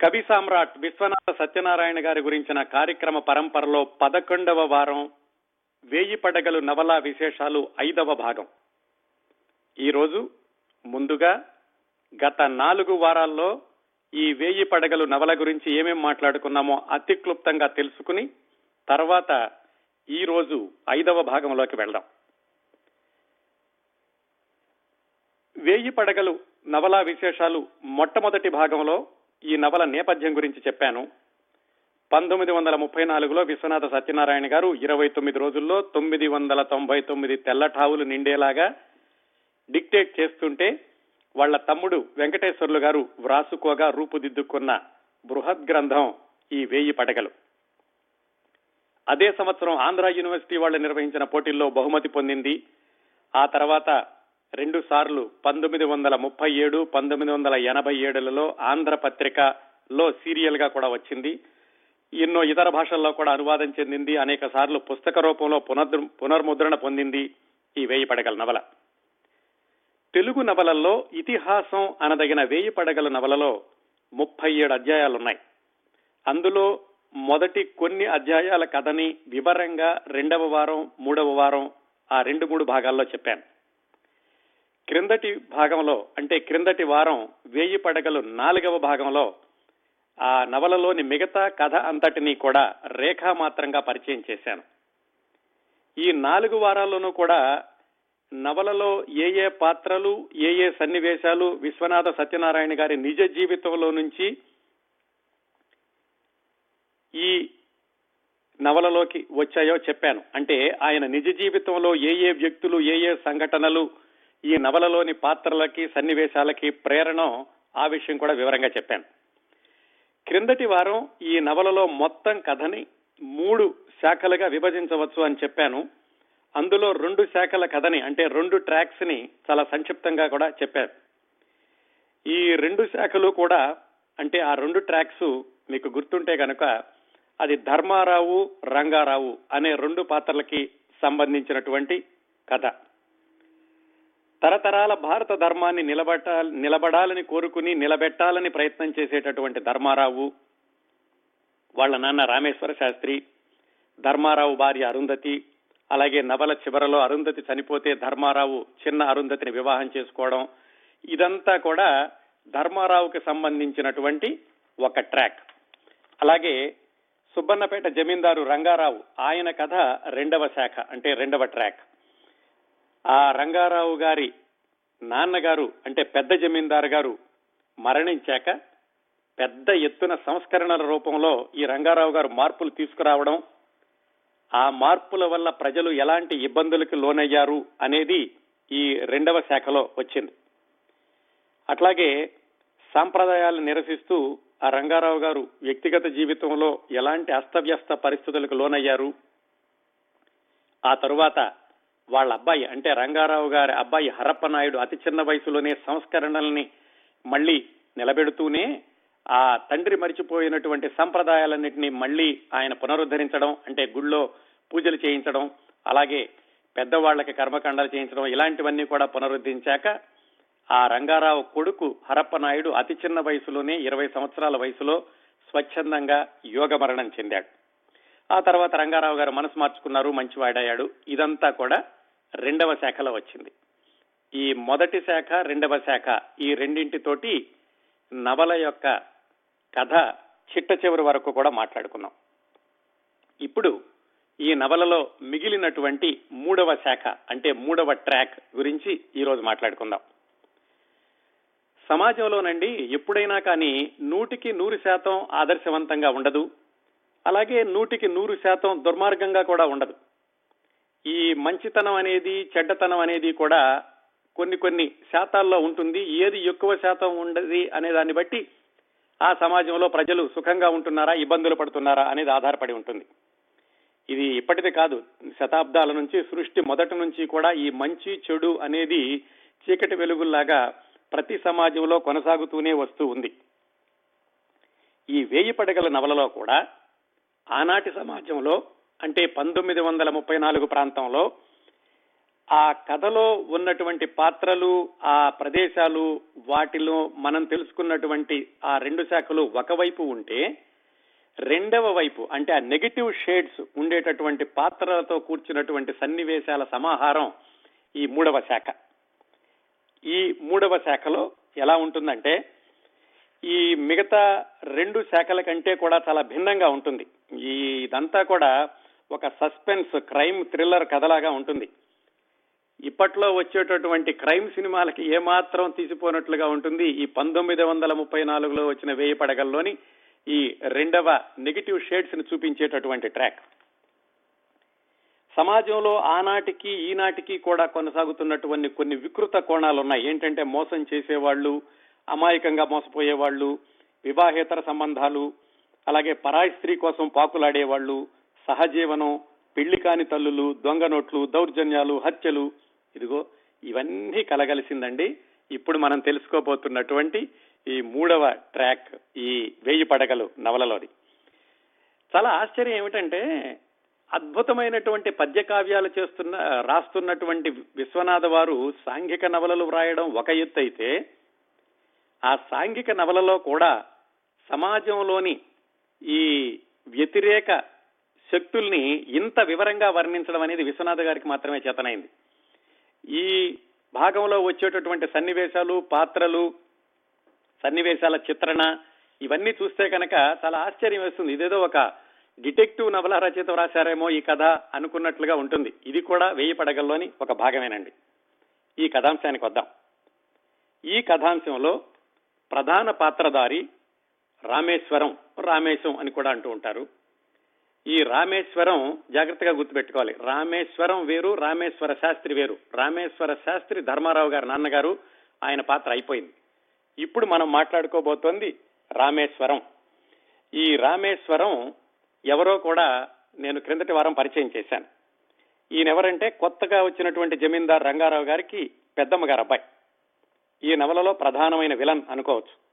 కవి సామ్రాట్ విశ్వనాథ సత్యనారాయణ గారి గురించిన కార్యక్రమ పరంపరలో పదకొండవ వారం వేయి పడగలు నవలా విశేషాలు ఐదవ భాగం. ఈరోజు ముందుగా గత నాలుగు వారాల్లో ఈ వేయి పడగలు నవల గురించి ఏమేం మాట్లాడుకున్నామో అతి క్లుప్తంగా తెలుసుకుని తర్వాత ఈ రోజు ఐదవ భాగంలోకి వెళ్దాం. వేయి పడగలు నవలా విశేషాలు మొట్టమొదటి భాగంలో ఈ నవల నేపథ్యం గురించి చెప్పాను. పంతొమ్మిది వందల ముప్పై నాలుగులో విశ్వనాథ సత్యనారాయణ గారు ఇరవై తొమ్మిది రోజుల్లో తొమ్మిది వందల తొంభై తొమ్మిది తెల్లఠావులు నిండేలాగా డిక్టేట్ చేస్తుంటే వాళ్ళ తమ్ముడు వెంకటేశ్వర్లు గారు వ్రాసుకోగా రూపుదిద్దుకున్న బృహద్ గ్రంథం ఈ వేయి పడగలు. అదే సంవత్సరం ఆంధ్ర యూనివర్సిటీ వాళ్ళు నిర్వహించిన పోటీల్లో బహుమతి పొందింది. ఆ తర్వాత రెండు సార్లు పంతొమ్మిది వందల ముప్పై ఏడు పంతొమ్మిది వందల ఎనభై ఏడులలో ఆంధ్ర పత్రికలో సీరియల్గా కూడా వచ్చింది. ఎన్నో ఇతర భాషల్లో కూడా అనువాదం చెందింది. అనేక సార్లు పుస్తక రూపంలో పునర్ పునర్ముద్రణ పొందింది ఈ వేయి పడగల నవల. తెలుగు నవలల్లో ఇతిహాసం అనదగిన వేయి పడగల నవలలో ముప్పై ఏడు అధ్యాయాలున్నాయి. అందులో మొదటి కొన్ని అధ్యాయాల కథని వివరంగా రెండవ వారం మూడవ వారం ఆ రెండు మూడు భాగాల్లో చెప్పాను. క్రిందటి భాగంలో అంటే క్రిందటి వారం వేయి పడగలు నాలుగవ భాగంలో ఆ నవలలోని మిగతా కథ అంతటినీ కూడా రేఖామాత్రంగా పరిచయం చేశాను. ఈ నాలుగు వారాల్లోనూ కూడా నవలలో ఏ ఏ పాత్రలు ఏ ఏ సన్నివేశాలు విశ్వనాథ సత్యనారాయణ గారి నిజ జీవితంలో నుంచి ఈ నవలలోకి వచ్చాయో చెప్పాను. అంటే ఆయన నిజ జీవితంలో ఏ ఏ వ్యక్తులు ఏ ఏ సంఘటనలు ఈ నవలలోని పాత్రలకి సన్నివేశాలకి ప్రేరణ ఆ విషయం కూడా వివరంగా చెప్పాను. క్రిందటి వారం ఈ నవలలో మొత్తం కథని మూడు శాఖలుగా విభజించవచ్చు అని చెప్పాను. అందులో రెండు శాఖల కథని అంటే రెండు ట్రాక్స్ని చాలా సంక్షిప్తంగా కూడా చెప్పారు. ఈ రెండు శాఖలు కూడా అంటే ఆ రెండు ట్రాక్స్ మీకు గుర్తుంటే కనుక అది ధర్మారావు రంగారావు అనే రెండు పాత్రలకి సంబంధించినటువంటి కథ. తరతరాల భారత ధర్మాన్ని నిలబెట్ట నిలబడాలని కోరుకుని నిలబెట్టాలని ప్రయత్నం చేసేటటువంటి ధర్మారావు వాళ్ళ నాన్న రామేశ్వర శాస్త్రి ధర్మారావు భార్య అరుంధతి అలాగే నవల చివరలో అరుంధతి చనిపోతే ధర్మారావు చిన్న అరుంధతిని వివాహం చేసుకోవడం ఇదంతా కూడా ధర్మారావుకి సంబంధించినటువంటి ఒక ట్రాక్. అలాగే సుబ్బన్నపేట జమీందారు రంగారావు ఆయన కథ రెండవ శాఖ అంటే రెండవ ట్రాక్. ఆ రంగారావు గారి నాన్నగారు అంటే పెద్ద జమీందారు గారు మరణించాక పెద్ద ఎత్తున సంస్కరణల రూపంలో ఈ రంగారావు గారు మార్పులు తీసుకురావడం ఆ మార్పుల వల్ల ప్రజలు ఎలాంటి ఇబ్బందులకు లోనయ్యారు అనేది ఈ రెండవ శాఖలో వచ్చింది. అట్లాగే సాంప్రదాయాలు నిరసిస్తూ ఆ రంగారావు గారు వ్యక్తిగత జీవితంలో ఎలాంటి అస్తవ్యస్త పరిస్థితులకు లోనయ్యారు ఆ తరువాత వాళ్ళ అబ్బాయి అంటే రంగారావు గారి అబ్బాయి హరప్ప నాయుడు అతి చిన్న వయసులోనే సంస్కరణల్ని మళ్ళీ నిలబెడుతూనే ఆ తండ్రి మరిచిపోయినటువంటి సంప్రదాయాలన్నింటినీ మళ్ళీ ఆయన పునరుద్ధరించడం అంటే గుళ్ళో పూజలు చేయించడం అలాగే పెద్దవాళ్ళకి కర్మకాండాలు చేయించడం ఇలాంటివన్నీ కూడా పునరుద్ధరించాక ఆ రంగారావు కొడుకు హరప్ప నాయుడు అతి చిన్న వయసులోనే ఇరవై సంవత్సరాల వయసులో స్వచ్ఛందంగా యోగ మరణం చెందాడు. ఆ తర్వాత రంగారావు గారు మనసు మార్చుకున్నారు మంచివాడయ్యాడు. ఇదంతా కూడా రెండవ శాఖలో వచ్చింది. ఈ మొదటి శాఖ రెండవ శాఖ ఈ రెండింటితోటి నవల యొక్క కథ చిట్ట చివరి వరకు కూడా మాట్లాడుకున్నాం. ఇప్పుడు ఈ నవలలో మిగిలినటువంటి మూడవ శాఖ అంటే మూడవ ట్రాక్ గురించి ఈరోజు మాట్లాడుకుందాం. సమాజంలోనండి ఎప్పుడైనా కానీ నూటికి నూరు శాతం ఆదర్శవంతంగా ఉండదు. అలాగే నూటికి నూరు శాతం దుర్మార్గంగా కూడా ఉండదు. ఈ మంచితనం అనేది చెడ్డతనం అనేది కూడా కొన్ని కొన్ని శాతాల్లో ఉంటుంది. ఏది ఎక్కువ శాతం ఉండదు అనే దాన్ని బట్టి ఆ సమాజంలో ప్రజలు సుఖంగా ఉంటున్నారా ఇబ్బందులు పడుతున్నారా అనేది ఆధారపడి ఉంటుంది. ఇది ఇప్పటిది కాదు. శతాబ్దాల నుంచి సృష్టి మొదటి నుంచి కూడా ఈ మంచి చెడు అనేది చీకటి వెలుగుల్లాగా ప్రతి సమాజంలో కొనసాగుతూనే వస్తూ ఉంది. ఈ వేయి పడగల నవలలో కూడా ఆనాటి సమాజంలో అంటే పంతొమ్మిది వందల ముప్పై నాలుగు ప్రాంతంలో ఆ కథలో ఉన్నటువంటి పాత్రలు ఆ ప్రదేశాలు వాటిలో మనం తెలుసుకున్నటువంటి ఆ రెండు శాఖలు ఒకవైపు ఉంటే రెండవ వైపు అంటే ఆ నెగిటివ్ షేడ్స్ ఉండేటటువంటి పాత్రలతో కూర్చున్నటువంటి సన్నివేశాల సమాహారం ఈ మూడవ శాఖ. ఈ మూడవ శాఖలో ఎలా ఉంటుందంటే ఈ మిగతా రెండు శాఖల కంటే కూడా చాలా భిన్నంగా ఉంటుంది. ఈ ఇదంతా కూడా ఒక సస్పెన్స్ క్రైమ్ థ్రిల్లర్ కథలాగా ఉంటుంది. ఇప్పట్లో వచ్చేటటువంటి క్రైమ్ సినిమాలకి ఏమాత్రం తీసిపోనట్లుగా ఉంటుంది. ఈ పంతొమ్మిది వందల ముప్పై నాలుగులో వచ్చిన వేయి పడగల్లోని ఈ రెండవ నెగిటివ్ షేడ్స్ని చూపించేటటువంటి ట్రాక్. సమాజంలో ఆనాటికి ఈనాటికి కూడా కొనసాగుతున్నటువంటి కొన్ని వికృత కోణాలు ఉన్నాయి ఏంటంటే మోసం చేసేవాళ్ళు అమాయకంగా మోసపోయేవాళ్ళు వివాహేతర సంబంధాలు అలాగే పరాయి స్త్రీ కోసం పాకులాడేవాళ్ళు సహజీవనం పెళ్ళి కాని తల్లులు దొంగ నోట్లు దౌర్జన్యాలు హత్యలు. ఇదిగో ఇవన్నీ కలగలిసిందండి. ఇప్పుడు మనం తెలుసుకోబోతున్నటువంటి ఈ మూడవ ట్రాక్ ఈ వేయి పడగలు నవలలోది. చాలా ఆశ్చర్యం ఏమిటంటే అద్భుతమైనటువంటి పద్య కావ్యాలు చేస్తున్న రాస్తున్నటువంటి విశ్వనాథ వారు సాంఘిక నవలలు వ్రాయడం ఒక ఎత్తు అయితే ఆ సాంఘిక నవలలో కూడా సమాజంలోని ఈ వ్యతిరేక శక్తుల్ని ఇంత వివరంగా వర్ణించడం అనేది విశ్వనాథ గారికి మాత్రమే చేతనైంది. ఈ భాగంలో వచ్చేటటువంటి సన్నివేశాలు పాత్రలు సన్నివేశాల చిత్రణ ఇవన్నీ చూస్తే కనుక చాలా ఆశ్చర్యం వేస్తుంది. ఇదేదో ఒక డిటెక్టివ్ నవల రచయిత రాశారేమో ఈ కథ అనుకున్నట్లుగా ఉంటుంది. ఇది కూడా వెయ్యి పడగల్లోని ఒక భాగమేనండి. ఈ కథాంశానికి వద్దాం. ఈ కథాంశంలో ప్రధాన పాత్రధారి రామేశ్వరం రామేశం అని కూడా అంటూ ఉంటారు. ఈ రామేశ్వరం జాగ్రత్తగా గుర్తుపెట్టుకోవాలి. రామేశ్వరం వేరు రామేశ్వర శాస్త్రి వేరు. రామేశ్వర శాస్త్రి ధర్మారావు గారు నాన్నగారు ఆయన పాత్ర అయిపోయింది. ఇప్పుడు మనం మాట్లాడుకోబోతోంది రామేశ్వరం. ఈ రామేశ్వరం ఎవరో కూడా నేను క్రిందటి వారం పరిచయం చేశాను. ఈయనెవరంటే కొత్తగా వచ్చినటువంటి జమీందార్ రంగారావు గారికి పెద్దమ్మ గారు అబ్బాయి. ఈ నవలలో ప్రధానమైన విలన్ అనుకోవచ్చు.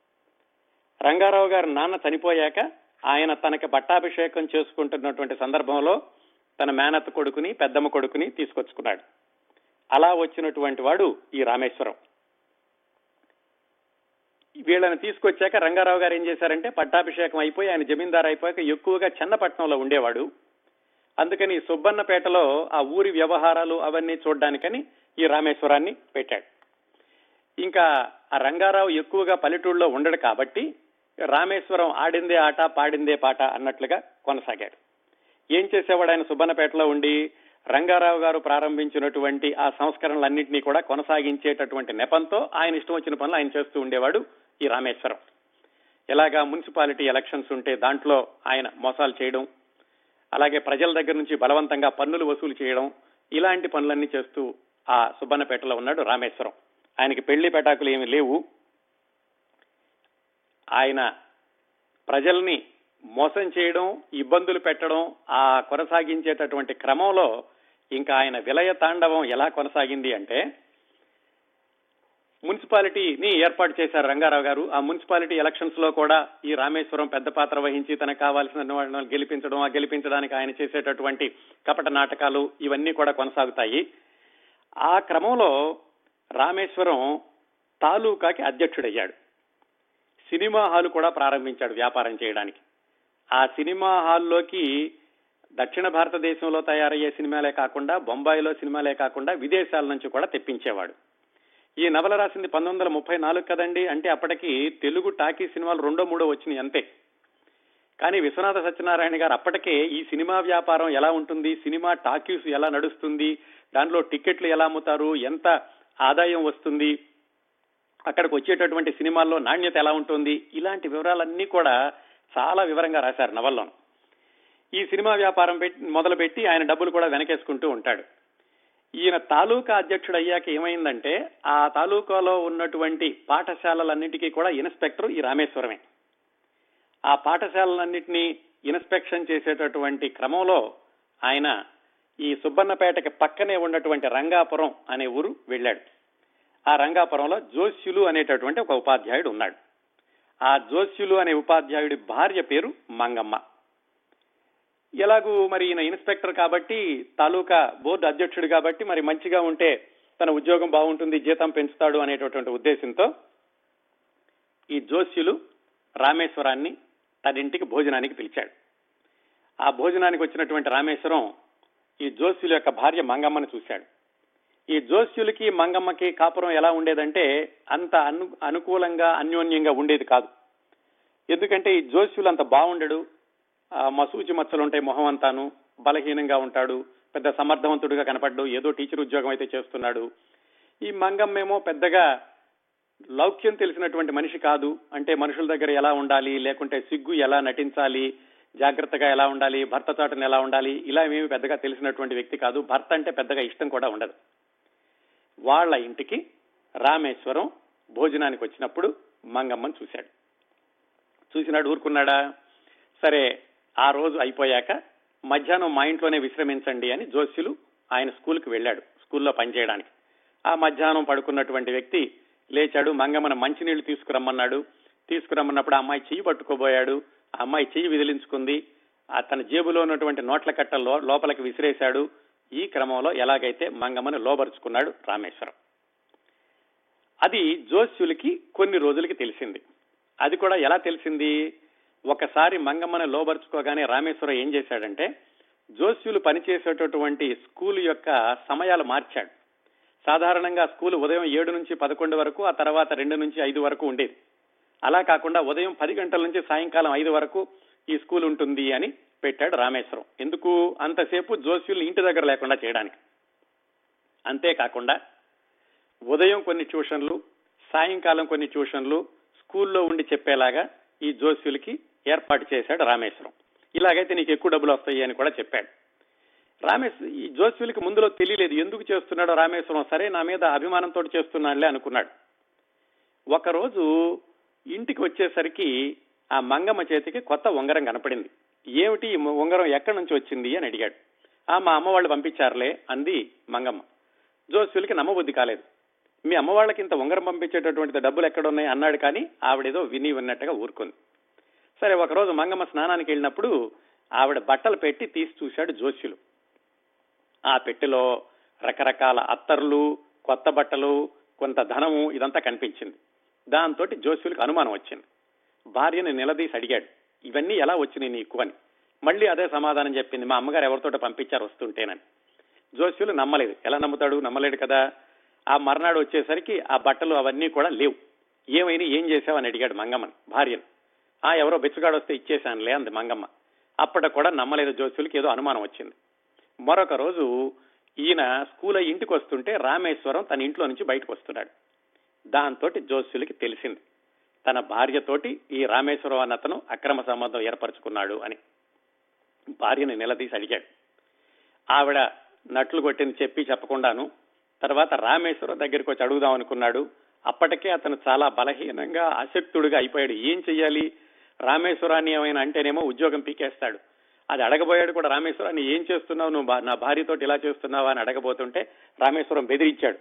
రంగారావు గారు నాన్న చనిపోయాక ఆయన తనకి పట్టాభిషేకం చేసుకుంటున్నటువంటి సందర్భంలో తన మేనత్త కొడుకుని పెద్దమ్మ కొడుకుని తీసుకొచ్చుకున్నాడు. అలా వచ్చినటువంటి వాడు ఈ రామేశ్వరం. వీళ్ళని తీసుకొచ్చాక రంగారావు గారు ఏం చేశారంటే పట్టాభిషేకం అయిపోయి ఆయన జమీందారు అయిపోయాక ఎక్కువగా చెన్నపట్నంలో ఉండేవాడు. అందుకని సుబ్బన్నపేటలో ఆ ఊరి వ్యవహారాలు అవన్నీ చూడడానికని ఈ రామేశ్వరాన్ని పెట్టాడు. ఇంకా ఆ రంగారావు ఎక్కువగా పల్లెటూళ్ళలో ఉండడు కాబట్టి రామేశ్వరం ఆడిందే ఆట పాడిందే పాట అన్నట్లుగా కొనసాగాడు. ఏం చేసేవాడు ఆయన సుబ్బన్నపేటలో ఉండి? రంగారావు గారు ప్రారంభించినటువంటి ఆ సంస్కరణలన్నింటినీ కూడా కొనసాగించేటటువంటి నెపంతో ఆయన ఇష్టం వచ్చిన పనులు ఆయన చేస్తూ ఉండేవాడు ఈ రామేశ్వరం. ఇలాగా మున్సిపాలిటీ ఎలక్షన్స్ ఉంటే దాంట్లో ఆయన మోసాలు చేయడం అలాగే ప్రజల దగ్గర నుంచి బలవంతంగా పన్నులు వసూలు చేయడం ఇలాంటి పనులన్నీ చేస్తూ ఆ సుబ్బన్నపేటలో ఉన్నాడు రామేశ్వరం. ఆయనకి పెళ్ళి పెటాకులు ఏమి లేవు. ఆయన ప్రజల్ని మోసం చేయడం ఇబ్బందులు పెట్టడం ఆ కొనసాగించేటటువంటి క్రమంలో ఇంకా ఆయన విలయ తాండవం ఎలా కొనసాగింది అంటే మున్సిపాలిటీని ఏర్పాటు చేశారు రంగారావు గారు. ఆ మున్సిపాలిటీ ఎలక్షన్స్లో కూడా ఈ రామేశ్వరం పెద్ద పాత్ర వహించి తనకు కావాల్సిన గెలిపించడం ఆ గెలిపించడానికి ఆయన చేసేటటువంటి కపట నాటకాలు ఇవన్నీ కూడా కొనసాగుతాయి. ఆ క్రమంలో రామేశ్వరం తాలూకాకి అధ్యక్షుడయ్యాడు. సినిమా హాల్ కూడా ప్రారంభించాడు వ్యాపారం చేయడానికి. ఆ సినిమా హాల్లోకి దక్షిణ భారతదేశంలో తయారయ్యే సినిమాలే కాకుండా బొంబాయిలో సినిమాలే కాకుండా విదేశాల నుంచి కూడా తెప్పించేవాడు. ఈ నవల రాసింది పంతొమ్మిది వందల ముప్పై నాలుగు కదండి అంటే అప్పటికి తెలుగు టాకీ సినిమాలు రెండో మూడో వచ్చినాయి అంతే. కానీ విశ్వనాథ సత్యనారాయణ గారు అప్పటికే ఈ సినిమా వ్యాపారం ఎలా ఉంటుంది సినిమా టాకీస్ ఎలా నడుస్తుంది దాంట్లో టికెట్లు ఎలా అమ్ముతారు ఎంత ఆదాయం వస్తుంది అక్కడికి వచ్చేటటువంటి సినిమాల్లో నాణ్యత ఎలా ఉంటుంది? ఇలాంటి వివరాలన్నీ కూడా చాలా వివరంగా రాశారు నవల్లో ఈ సినిమా వ్యాపారం పెట్టి మొదలుపెట్టి ఆయన డబ్బులు కూడా వెనకేసుకుంటూ ఉంటాడు. ఈయన తాలూకా అధ్యక్షుడు అయ్యాక ఏమైందంటే ఆ తాలూకాలో ఉన్నటువంటి పాఠశాలలన్నిటికీ కూడా ఇన్స్పెక్టర్ ఈ రామేశ్వరమే. ఆ పాఠశాలలన్నింటినీ ఇన్స్పెక్షన్ చేసేటటువంటి క్రమంలో ఆయన ఈ సుబ్బన్నపేటకి పక్కనే ఉన్నటువంటి రంగాపురం అనే ఊరు వెళ్ళాడు. ఆ రంగాపురంలో జోస్యులు అనేటటువంటి ఒక ఉపాధ్యాయుడు ఉన్నాడు. ఆ జోస్యులు అనే ఉపాధ్యాయుడి భార్య పేరు మంగమ్మ. ఎలాగూ మరి ఈయన ఇన్స్పెక్టర్ కాబట్టి తాలూకా బోర్డు అధ్యక్షుడు కాబట్టి మరి మంచిగా ఉంటే తన ఉద్యోగం బాగుంటుంది జీతం పెంచుతాడు అనేటటువంటి ఉద్దేశంతో ఈ జోస్యులు రామేశ్వరాన్ని తన ఇంటికి భోజనానికి పిలిచాడు. ఆ భోజనానికి వచ్చినటువంటి రామేశ్వరం ఈ జోస్యుల యొక్క భార్య మంగమ్మను చూశాడు. ఈ జోస్యులకి మంగమ్మకి కాపురం ఎలా ఉండేదంటే అంత అను అనుకూలంగా అన్యోన్యంగా ఉండేది కాదు. ఎందుకంటే ఈ జోస్యులు అంత బాగుండడు మసూచి మచ్చలు ఉంటాయి మొహం అంతాను బలహీనంగా ఉంటాడు పెద్ద సమర్థవంతుడిగా కనపడ్డు ఏదో టీచర్ ఉద్యోగం అయితే చేస్తున్నాడు. ఈ మంగమ్మేమో పెద్దగా లౌక్యం తెలిసినటువంటి మనిషి కాదు. అంటే మనుషుల దగ్గర ఎలా ఉండాలి లేకుంటే సిగ్గు ఎలా నటించాలి జాగ్రత్తగా ఎలా ఉండాలి భర్త చాటున ఎలా ఉండాలి ఇలా ఏమీ పెద్దగా తెలిసినటువంటి వ్యక్తి కాదు. భర్త అంటే పెద్దగా ఇష్టం కూడా ఉండదు. వాళ్ళ ఇంటికి రామేశ్వరం భోజనానికి వచ్చినప్పుడు మంగమ్మని చూశాడు. చూసినాడు ఊరుకున్నాడా? సరే ఆ రోజు అయిపోయాక మధ్యాహ్నం మా ఇంట్లోనే విశ్రమించండి అని జోస్యులు ఆయన స్కూల్కి వెళ్ళాడు స్కూల్లో పనిచేయడానికి. ఆ మధ్యాహ్నం పడుకున్నటువంటి వ్యక్తి లేచాడు మంగమ్మన మంచినీళ్ళు తీసుకురమ్మన్నాడు. తీసుకురమ్మన్నప్పుడు ఆ అమ్మాయి చెయ్యి పట్టుకోబోయాడు. ఆ అమ్మాయి చెయ్యి విదిలించుకుంది. ఆ తన జేబులో ఉన్నటువంటి నోట్ల కట్ట లో- లోపలికి విసిరేశాడు. ఈ క్రమంలో ఎలాగైతే మంగమ్మని లోబరుచుకున్నాడు రామేశ్వరం. అది జోస్యులకి కొన్ని రోజులకి తెలిసింది. అది కూడా ఎలా తెలిసింది? ఒకసారి మంగమ్మని లోబరుచుకోగానే రామేశ్వరం ఏం చేశాడంటే జోస్యులు పనిచేసేటటువంటి స్కూల్ యొక్క సమయాలు మార్చాడు. సాధారణంగా స్కూల్ ఉదయం ఏడు నుంచి పదకొండు వరకు ఆ తర్వాత రెండు నుంచి ఐదు వరకు ఉండేది. అలా కాకుండా ఉదయం పది గంటల నుంచి సాయంకాలం ఐదు వరకు ఈ స్కూల్ ఉంటుంది అని పెట్టాడు రామేశ్వరం. ఎందుకు? అంతసేపు జోస్యుల్ని ఇంటి దగ్గర లేకుండా చేయడానికి. అంతేకాకుండా ఉదయం కొన్ని ట్యూషన్లు సాయంకాలం కొన్ని ట్యూషన్లు స్కూల్లో ఉండి చెప్పేలాగా ఈ జోస్యులకి ఏర్పాటు చేశాడు రామేశ్వరం. ఇలాగైతే నీకు ఎక్కువ డబ్బులు వస్తాయి అని కూడా చెప్పాడు. రామేశ్వరం ఈ జోస్యులకి ముందులో తెలియలేదు ఎందుకు చేస్తున్నాడో రామేశ్వరం. సరే నా మీద అభిమానంతో చేస్తున్నాడులే అనుకున్నాడు. ఒకరోజు ఇంటికి వచ్చేసరికి ఆ మంగమ్మ చేతికి కొత్త ఉంగరం కనపడింది. ఏమిటి ఉంగరం ఎక్కడి నుంచి వచ్చింది అని అడిగాడు. ఆ మా అమ్మ వాళ్ళు పంపించారులే అంది మంగమ్మ. జోస్యులకి నమ్మబుద్ధి కాలేదు. మీ అమ్మ వాళ్ళకి ఇంత ఉంగరం పంపించేటటువంటి డబ్బులు ఎక్కడున్నాయి? అన్నాడు కానీ ఆవిడేదో విని విన్నట్టుగా ఊరుకుంది. సరే ఒకరోజు మంగమ్మ స్నానానికి వెళ్ళినప్పుడు ఆవిడ బట్టలు పెట్టి తీసి చూశాడు జోస్యులు ఆ పెట్టెలో రకరకాల అత్తర్లు కొత్త బట్టలు కొంత ధనము ఇదంతా కనిపించింది. దాంతో జోస్యులకు అనుమానం వచ్చింది. భార్యని నిలదీసి అడిగాడు. ఇవన్నీ ఎలా వచ్చినాయి నీకు అని. మళ్ళీ అదే సమాధానం చెప్పింది మా అమ్మగారు ఎవరితోట పంపించారు వస్తుంటేనని. జోస్యులు నమ్మలేదు. ఎలా నమ్ముతాడు? నమ్మలేడు కదా. ఆ మర్నాడు వచ్చేసరికి ఆ బట్టలు అవన్నీ కూడా లేవు. ఏమైనా ఏం చేసావని అడిగాడు మంగమ్మని భార్యను. ఆ ఎవరో బెచ్చుగాడు వస్తే ఇచ్చేశానులే అంది మంగమ్మ. అప్పటి కూడా నమ్మలేదు జోస్యులకి ఏదో అనుమానం వచ్చింది. మరొక రోజు ఈయన స్కూల్ అయ్యి ఇంటికి వస్తుంటే రామేశ్వరం తన ఇంట్లో నుంచి బయటకు వస్తున్నాడు. దాంతో జోస్యులకి తెలిసింది. తన భార్యతోటి ఈ రామేశ్వరం అన్న అతను అక్రమ సంబంధం ఏర్పరచుకున్నాడు అని. భార్యని నిలదీసి అడిగాడు. ఆవిడ నట్లు కొట్టింది చెప్పి చెప్పకుండాను తర్వాత రామేశ్వరరావు దగ్గరికి వచ్చి అడుగుదాం అనుకున్నాడు. అప్పటికే అతను చాలా బలహీనంగా అశక్తుడిగా అయిపోయాడు. ఏం చెయ్యాలి? రామేశ్వరాన్ని ఏమైనా అంటేనేమో ఉద్యోగం పీకేస్తాడు. అది అడగబోయాడు కూడా రామేశ్వరాన్ని ఏం చేస్తున్నావు? నువ్వు నా భార్యతో ఇలా చేస్తున్నావా? అని అడగబోతుంటే రామేశ్వరం బెదిరించాడు.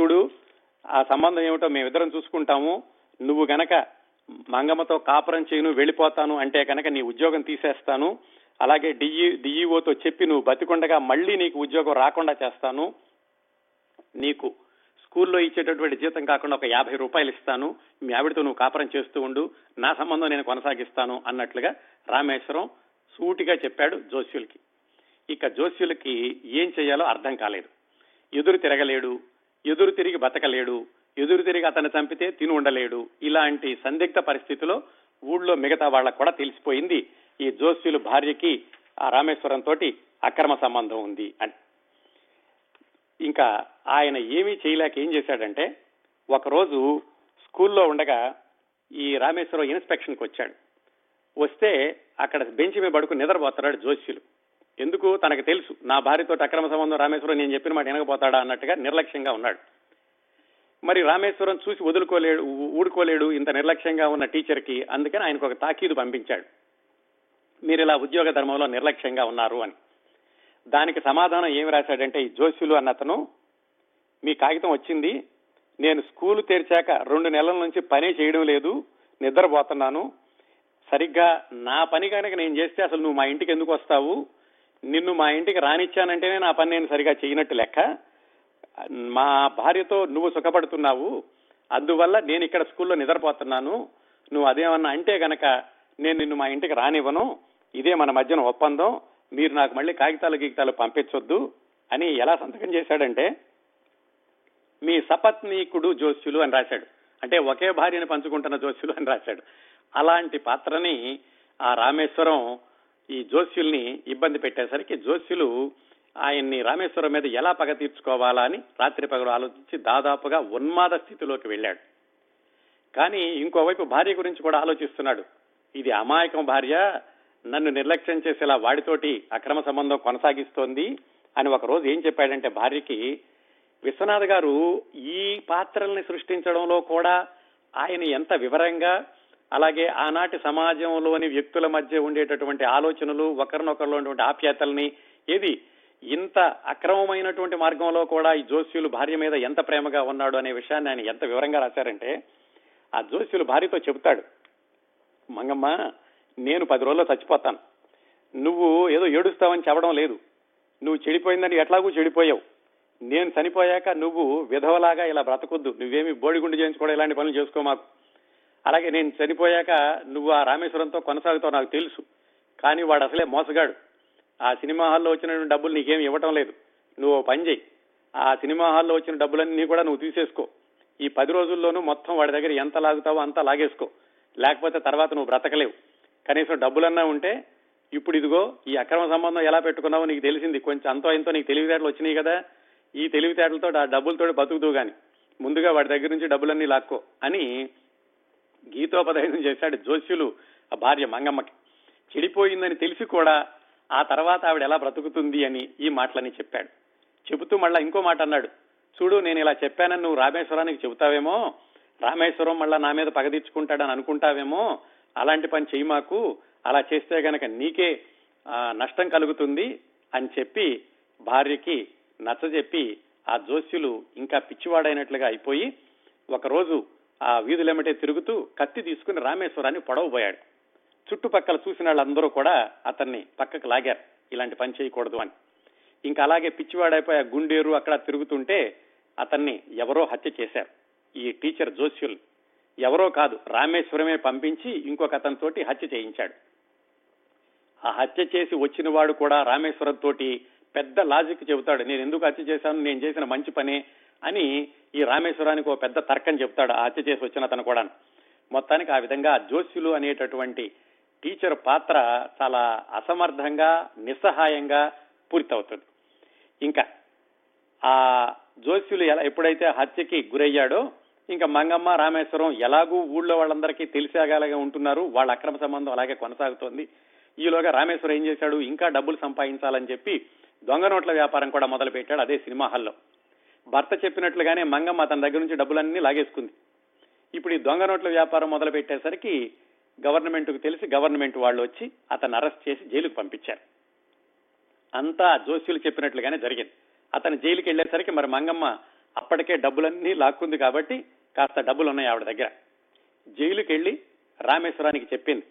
చూడు ఆ సంబంధం ఏమిటో మేమిద్దరం చూసుకుంటాము. నువ్వు గనక మంగమ్మతో కాపురం చేయను వెళ్ళిపోతాను అంటే కనుక నీ ఉద్యోగం తీసేస్తాను. అలాగే డిఈ డిఈఓతో చెప్పి నువ్వు బతికుండగా మళ్ళీ నీకు ఉద్యోగం రాకుండా చేస్తాను. నీకు స్కూల్లో ఇచ్చేటటువంటి జీతం కాకుండా ఒక యాభై రూపాయలు ఇస్తాను. మీ ఆవిడతో నువ్వు కాపురం చేస్తూ ఉండు. నా సంబంధం నేను కొనసాగిస్తాను అన్నట్లుగా రామేశ్వరం సూటిగా చెప్పాడు జోస్యులకి. ఇక జోస్యులకి ఏం చేయాలో అర్థం కాలేదు. ఎదురు తిరగలేడు ఎదురు తిరిగి బతకలేడు ఎదురు తిరిగి అతను చంపితే తిని ఉండలేడు. ఇలాంటి సందిగ్ధ పరిస్థితిలో ఊళ్ళో మిగతా వాళ్ళకు కూడా తెలిసిపోయింది. ఈ జోస్యులు భార్యకి ఆ రామేశ్వరం తోటి అక్రమ సంబంధం ఉంది అని. ఇంకా ఆయన ఏమీ చేయలేక ఏం చేశాడంటే ఒకరోజు స్కూల్లో ఉండగా ఈ రామేశ్వరం ఇన్స్పెక్షన్కి వచ్చాడు. వస్తే అక్కడ బెంచ్ మీద పడుకుని నిద్రపోతున్నాడు జోస్యులు ఎందుకు? తనకు తెలుసు నా భార్యతో అక్రమ సంబంధం రామేశ్వరం నేను చెప్పిన మాట వినకపోతాడా అన్నట్టుగా నిర్లక్ష్యంగా ఉన్నాడు. మరి రామేశ్వరం చూసి వదులుకోలేడు ఊడుకోలేడు ఇంత నిర్లక్ష్యంగా ఉన్న టీచర్కి అందుకని ఆయనకు ఒక తాకీదు పంపించాడు. మీరు ఇలా ఉద్యోగ ధర్మంలో నిర్లక్ష్యంగా ఉన్నారు అని. దానికి సమాధానం ఏమి రాశాడంటే ఈ జోషులు అన్న అతను మీ కాగితం వచ్చింది. నేను స్కూలు తెరిచాక రెండు నెలల నుంచి పనే చేయడం లేదు. నిద్రపోతున్నాను. సరిగ్గా నా పని కనుక నేను చేస్తే అసలు నువ్వు మా ఇంటికి ఎందుకు వస్తావు? నిన్ను మా ఇంటికి రానిచ్చానంటేనే నా పని నేను సరిగా చేయనట్టు లెక్క. మా భార్యతో నువ్వు సుఖపడుతున్నావు అందువల్ల నేను ఇక్కడ స్కూల్లో నిద్రపోతున్నాను. నువ్వు అదేమన్నా అంటే గనక నేను నిన్ను మా ఇంటికి రానివ్వను. ఇదే మన మధ్యన ఒప్పందం. మీరు నాకు మళ్ళీ కాగితాలు గీగితాలు పంపించొద్దు అని ఎలా సంతకం చేశాడంటే మీ సపత్నీకుడు జోస్యులు అని రాశాడు. అంటే ఒకే భార్యను పంచుకుంటున్న జోస్యులు అని రాశాడు. అలాంటి పాత్రని ఆ రామేశ్వరం ఈ జోస్యుల్ని ఇబ్బంది పెట్టేసరికి జోస్యులు ఆయన్ని రామేశ్వరం మీద ఎలా పగ తీర్చుకోవాలా అని రాత్రి పగలు ఆలోచించి దాదాపుగా ఉన్మాద స్థితిలోకి వెళ్ళాడు. కానీ ఇంకోవైపు భార్య గురించి కూడా ఆలోచిస్తున్నాడు. ఇది అమాయకం భార్య నన్ను నిర్లక్ష్యం చేసేలా వాడితోటి అక్రమ సంబంధం కొనసాగిస్తోంది అని ఒక రోజు ఏం చెప్పాడంటే భార్యకి విశ్వనాథ్ గారు ఈ పాత్రల్ని సృష్టించడంలో కూడా ఆయన ఎంత వివరంగా అలాగే ఆనాటి సమాజంలోని వ్యక్తుల మధ్య ఉండేటటువంటి ఆలోచనలు ఒకరినొకరిలో ఉన్నటువంటి ఆప్యాయతల్ని ఏది ఇంత అక్రమమైనటువంటి మార్గంలో కూడా ఈ జోస్యులు భార్య మీద ఎంత ప్రేమగా ఉన్నాడు అనే విషయాన్ని ఆయన ఎంత వివరంగా రాశారంటే ఆ జోస్యులు భార్యతో చెబుతాడు మంగమ్మ నేను పది రోజుల్లో చచ్చిపోతాను. నువ్వు ఏదో ఏడుస్తావని చెప్పడం లేదు. నువ్వు చెడిపోయిందని ఎట్లాగూ చెడిపోయావు. నేను చనిపోయాక నువ్వు విధవలాగా ఇలా బ్రతకొద్దు. నువ్వేమి బోడిగుండు చేయించుకోవడం ఇలాంటి పనులు చేసుకో మాకు. అలాగే నేను చనిపోయాక నువ్వు ఆ రామేశ్వరంతో కొనసాగుతావు నాకు తెలుసు. కానీ వాడు అసలే మోసగాడు. ఆ సినిమా హాల్లో వచ్చిన డబ్బులు నీకేం ఇవ్వటం లేదు. నువ్వు పని చేయి ఆ సినిమా హాల్లో వచ్చిన డబ్బులన్నీ కూడా నువ్వు తీసేసుకో. ఈ పది రోజుల్లోనూ మొత్తం వాడి దగ్గర ఎంత లాగుతావో అంతా లాగేసుకో. లేకపోతే తర్వాత నువ్వు బ్రతకలేవు. కనీసం డబ్బులన్నా ఉంటే ఇప్పుడు ఇదిగో ఈ అక్రమ సంబంధం ఎలా పెట్టుకున్నావో నీకు తెలిసింది. కొంచెం అంతో ఎంతో నీకు తెలివితేటలు వచ్చినాయి కదా. ఈ తెలివితేటలతో ఆ డబ్బులతో బతుకుతూ గాని ముందుగా వాడి దగ్గర నుంచి డబ్బులన్నీ లాక్కో అని గీతోపదేశం చేశాడు జోస్యులు ఆ భార్య మంగమ్మకి. చెడిపోయిందని తెలిసి కూడా ఆ తర్వాత ఆవిడ ఎలా బ్రతుకుతుంది అని ఈ మాటలని చెప్పాడు. చెబుతూ మళ్ళా ఇంకో మాట అన్నాడు. చూడు నేను ఇలా చెప్పానని నువ్వు రామేశ్వరానికి చెబుతావేమో? రామేశ్వరం మళ్ళా నా మీద పగదీర్చుకుంటాడని అనుకుంటావేమో? అలాంటి పని చెయ్యి మాకు. అలా చేస్తే గనక నీకే నష్టం కలుగుతుంది అని చెప్పి భార్యకి నచ్చజెప్పి ఆ జోస్యులు ఇంకా పిచ్చివాడైనట్లుగా అయిపోయి ఒకరోజు ఆ వీధులెమ్మటే తిరుగుతూ కత్తి తీసుకుని రామేశ్వరాన్ని పొడవబోయాడు. చుట్టుపక్కల చూసిన వాళ్ళందరూ కూడా అతన్ని పక్కకు లాగారు. ఇలాంటి పని చేయకూడదు అని. ఇంకా అలాగే పిచ్చివాడైపోయి ఆ గుండేరు అక్కడ తిరుగుతుంటే అతన్ని ఎవరో హత్య చేశారు. ఈ టీచర్ జోస్యుల్. ఎవరో కాదు రామేశ్వరమే పంపించి ఇంకొక అతనితోటి హత్య చేయించాడు. ఆ హత్య చేసి వచ్చిన వాడు కూడా రామేశ్వరం తోటి పెద్ద లాజిక్ చెబుతాడు. నేను ఎందుకు హత్య చేశాను? నేను చేసిన మంచి పనే అని ఈ రామేశ్వరానికి ఒక పెద్ద తర్కం చెప్తాడు ఆ హత్య చేసి వచ్చిన అతను కూడా మొత్తానికి ఆ విధంగా జోస్యులు అనేటటువంటి టీచర్ పాత్ర చాలా అసమర్థంగా నిస్సహాయంగా పూర్తవుతుంది. ఇంకా ఆ జోస్యులు ఎలా ఎప్పుడైతే హత్యకి గురయ్యాడో ఇంకా మంగమ్మ రామేశ్వరం ఎలాగూ ఊళ్ళో వాళ్ళందరికీ తెలిసేగాలగా ఉంటున్నారు వాళ్ళ అక్రమ సంబంధం అలాగే కొనసాగుతోంది. ఈలోగా రామేశ్వరం ఏం చేశాడు? ఇంకా డబ్బులు సంపాదించాలని చెప్పి దొంగ నోట్ల వ్యాపారం కూడా మొదలు పెట్టాడు అదే సినిమా హాల్లో. భర్త చెప్పినట్లుగానే మంగమ్మ తన దగ్గర నుంచి డబ్బులన్నీ లాగేసుకుంది. ఇప్పుడు ఈ దొంగ నోట్ల వ్యాపారం మొదలు పెట్టేసరికి గవర్నమెంట్కు తెలిసి గవర్నమెంట్ వాళ్ళు వచ్చి అతను అరెస్ట్ చేసి జైలుకు పంపించారు. అంతా జోస్యులు చెప్పినట్లుగానే జరిగింది. అతను జైలుకి వెళ్ళేసరికి మరి మంగమ్మ అప్పటికే డబ్బులన్నీ లాక్కుంది కాబట్టి కాస్త డబ్బులు ఉన్నాయి ఆవిడ దగ్గర. జైలుకి వెళ్ళి రామేశ్వరానికి చెప్పింది.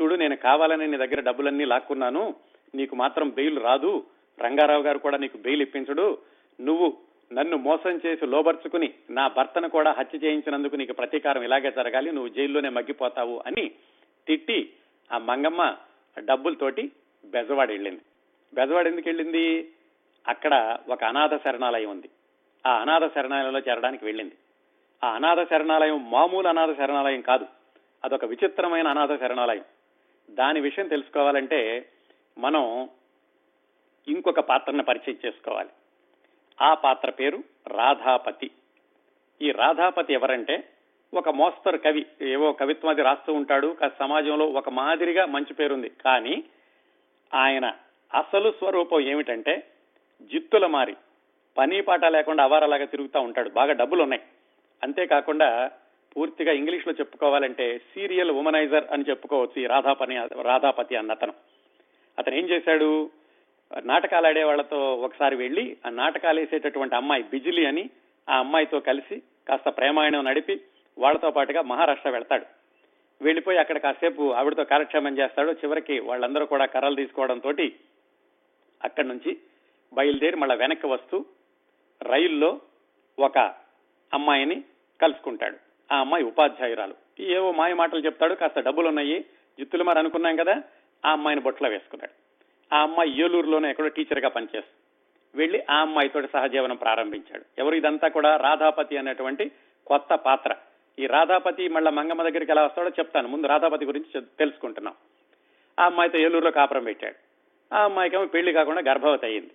చూడు నేను కావాలని నీ దగ్గర డబ్బులన్నీ లాక్కున్నాను. నీకు మాత్రం బెయిల్ రాదు. రంగారావు గారు కూడా నీకు బెయిల్ ఇప్పించడు. నువ్వు నన్ను మోసం చేసి లోబర్చుకుని నా భర్తను కూడా హత్య చేయించినందుకు నీకు ప్రతీకారం ఇలాగే జరగాలి నువ్వు జైల్లోనే మగ్గిపోతావు అని తిట్టి ఆ మంగమ్మ డబ్బులతోటి బెజవాడ వెళ్ళింది. బెజవాడ ఎందుకు వెళ్ళింది? అక్కడ ఒక అనాథ శరణాలయం ఉంది. ఆ అనాథ శరణాలయంలో చేరడానికి వెళ్ళింది. ఆ అనాథ శరణాలయం మామూలు అనాథ శరణాలయం కాదు అదొక విచిత్రమైన అనాథ శరణాలయం. దాని విషయం తెలుసుకోవాలంటే మనం ఇంకొక పాత్రను పరిచయం చేసుకోవాలి. ఆ పాత్ర పేరు రాధాపతి. ఈ రాధాపతి ఎవరంటే ఒక మోస్తరు కవి. ఏవో కవిత్వం అది రాస్తూ ఉంటాడు. సమాజంలో ఒక మాదిరిగా మంచి పేరుంది. కానీ ఆయన అసలు స్వరూపం ఏమిటంటే జిత్తుల మారి. పని పాట లేకుండా అవారలాగా తిరుగుతూ ఉంటాడు. బాగా డబ్బులు ఉన్నాయి అంతేకాకుండా పూర్తిగా ఇంగ్లీష్లో చెప్పుకోవాలంటే సీరియల్ ఉమనైజర్ అని చెప్పుకోవచ్చు ఈ రాధాపని రాధాపతి అన్న అతను. అతను ఏం చేశాడు? నాటకాలు ఆడే వాళ్ళతో ఒకసారి వెళ్ళి ఆ నాటకాలు వేసేటటువంటి అమ్మాయి బిజిలి అని ఆ అమ్మాయితో కలిసి కాస్త ప్రేమాయణం నడిపి వాళ్ళతో పాటుగా మహారాష్ట్ర వెళ్తాడు. వెళ్ళిపోయి అక్కడ కాసేపు ఆవిడతో కాలక్షేమం చేస్తాడు. చివరికి వాళ్ళందరూ కూడా కర్రలు తీసుకోవడంతో అక్కడి నుంచి బయలుదేరి మళ్ళీ వెనక్కి వస్తూ రైల్లో ఒక అమ్మాయిని కలుసుకుంటాడు. ఆ అమ్మాయి ఉపాధ్యాయురాలు. ఏవో మాయ మాటలు చెప్తాడు. కాస్త డబ్బులు ఉన్నాయి జుత్తులు మరి అనుకున్నాం కదా. ఆ అమ్మాయిని బొట్లో వేసుకున్నాడు. ఆ అమ్మాయి ఏలూరులోనే ఎక్కడో టీచర్గా పనిచేస్తుంది వెళ్ళి ఆ అమ్మాయితో సహజీవనం ప్రారంభించాడు. ఎవరు ఇదంతా కూడా రాధాపతి అనేటువంటి కొత్త పాత్ర. ఈ రాధాపతి మళ్ళా మంగమ్మ దగ్గరికి ఎలా వస్తాడో చెప్తాను. ముందు రాధాపతి గురించి తెలుసుకుంటున్నాం. ఆ అమ్మాయితో ఏలూరులో కాపురం పెట్టాడు. ఆ అమ్మాయికేమో పెళ్ళి కాకుండా గర్భవతి అయ్యింది.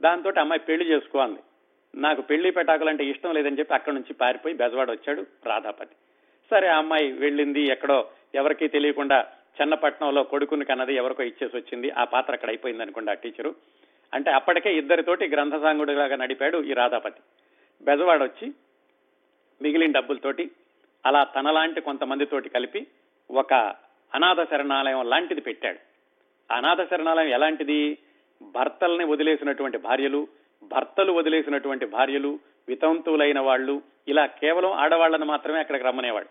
దాంతో అమ్మాయి పెళ్ళి చేసుకోంది నాకు పెళ్ళి పెటాకులంటే ఇష్టం లేదని చెప్పి అక్కడి నుంచి పారిపోయి బెజవాడ వచ్చాడు రాధాపతి. సరే ఆ అమ్మాయి వెళ్ళింది ఎక్కడో ఎవరికీ తెలియకుండా చెన్నపట్నంలో కొడుకుని కన్నది ఎవరికో ఇచ్చేసి వచ్చింది. ఆ పాత్ర అక్కడ అయిపోయింది అనుకోండి ఆ టీచరు. అంటే అప్పటికే ఇద్దరితోటి గ్రంథసాంగుడిలాగా నడిపాడు ఈ రాధాపతి. బెజవాడ వచ్చి మిగిలిన డబ్బులతోటి అలా తనలాంటి కొంతమందితోటి కలిపి ఒక అనాథ శరణాలయం లాంటిది పెట్టాడు. అనాథ శరణాలయం ఎలాంటిది? భర్తల్ని వదిలేసినటువంటి భార్యలు భర్తలు వదిలేసినటువంటి భార్యలు వితంతువులైన వాళ్ళు ఇలా కేవలం ఆడవాళ్ళని మాత్రమే అక్కడికి రమ్మనేవాడు.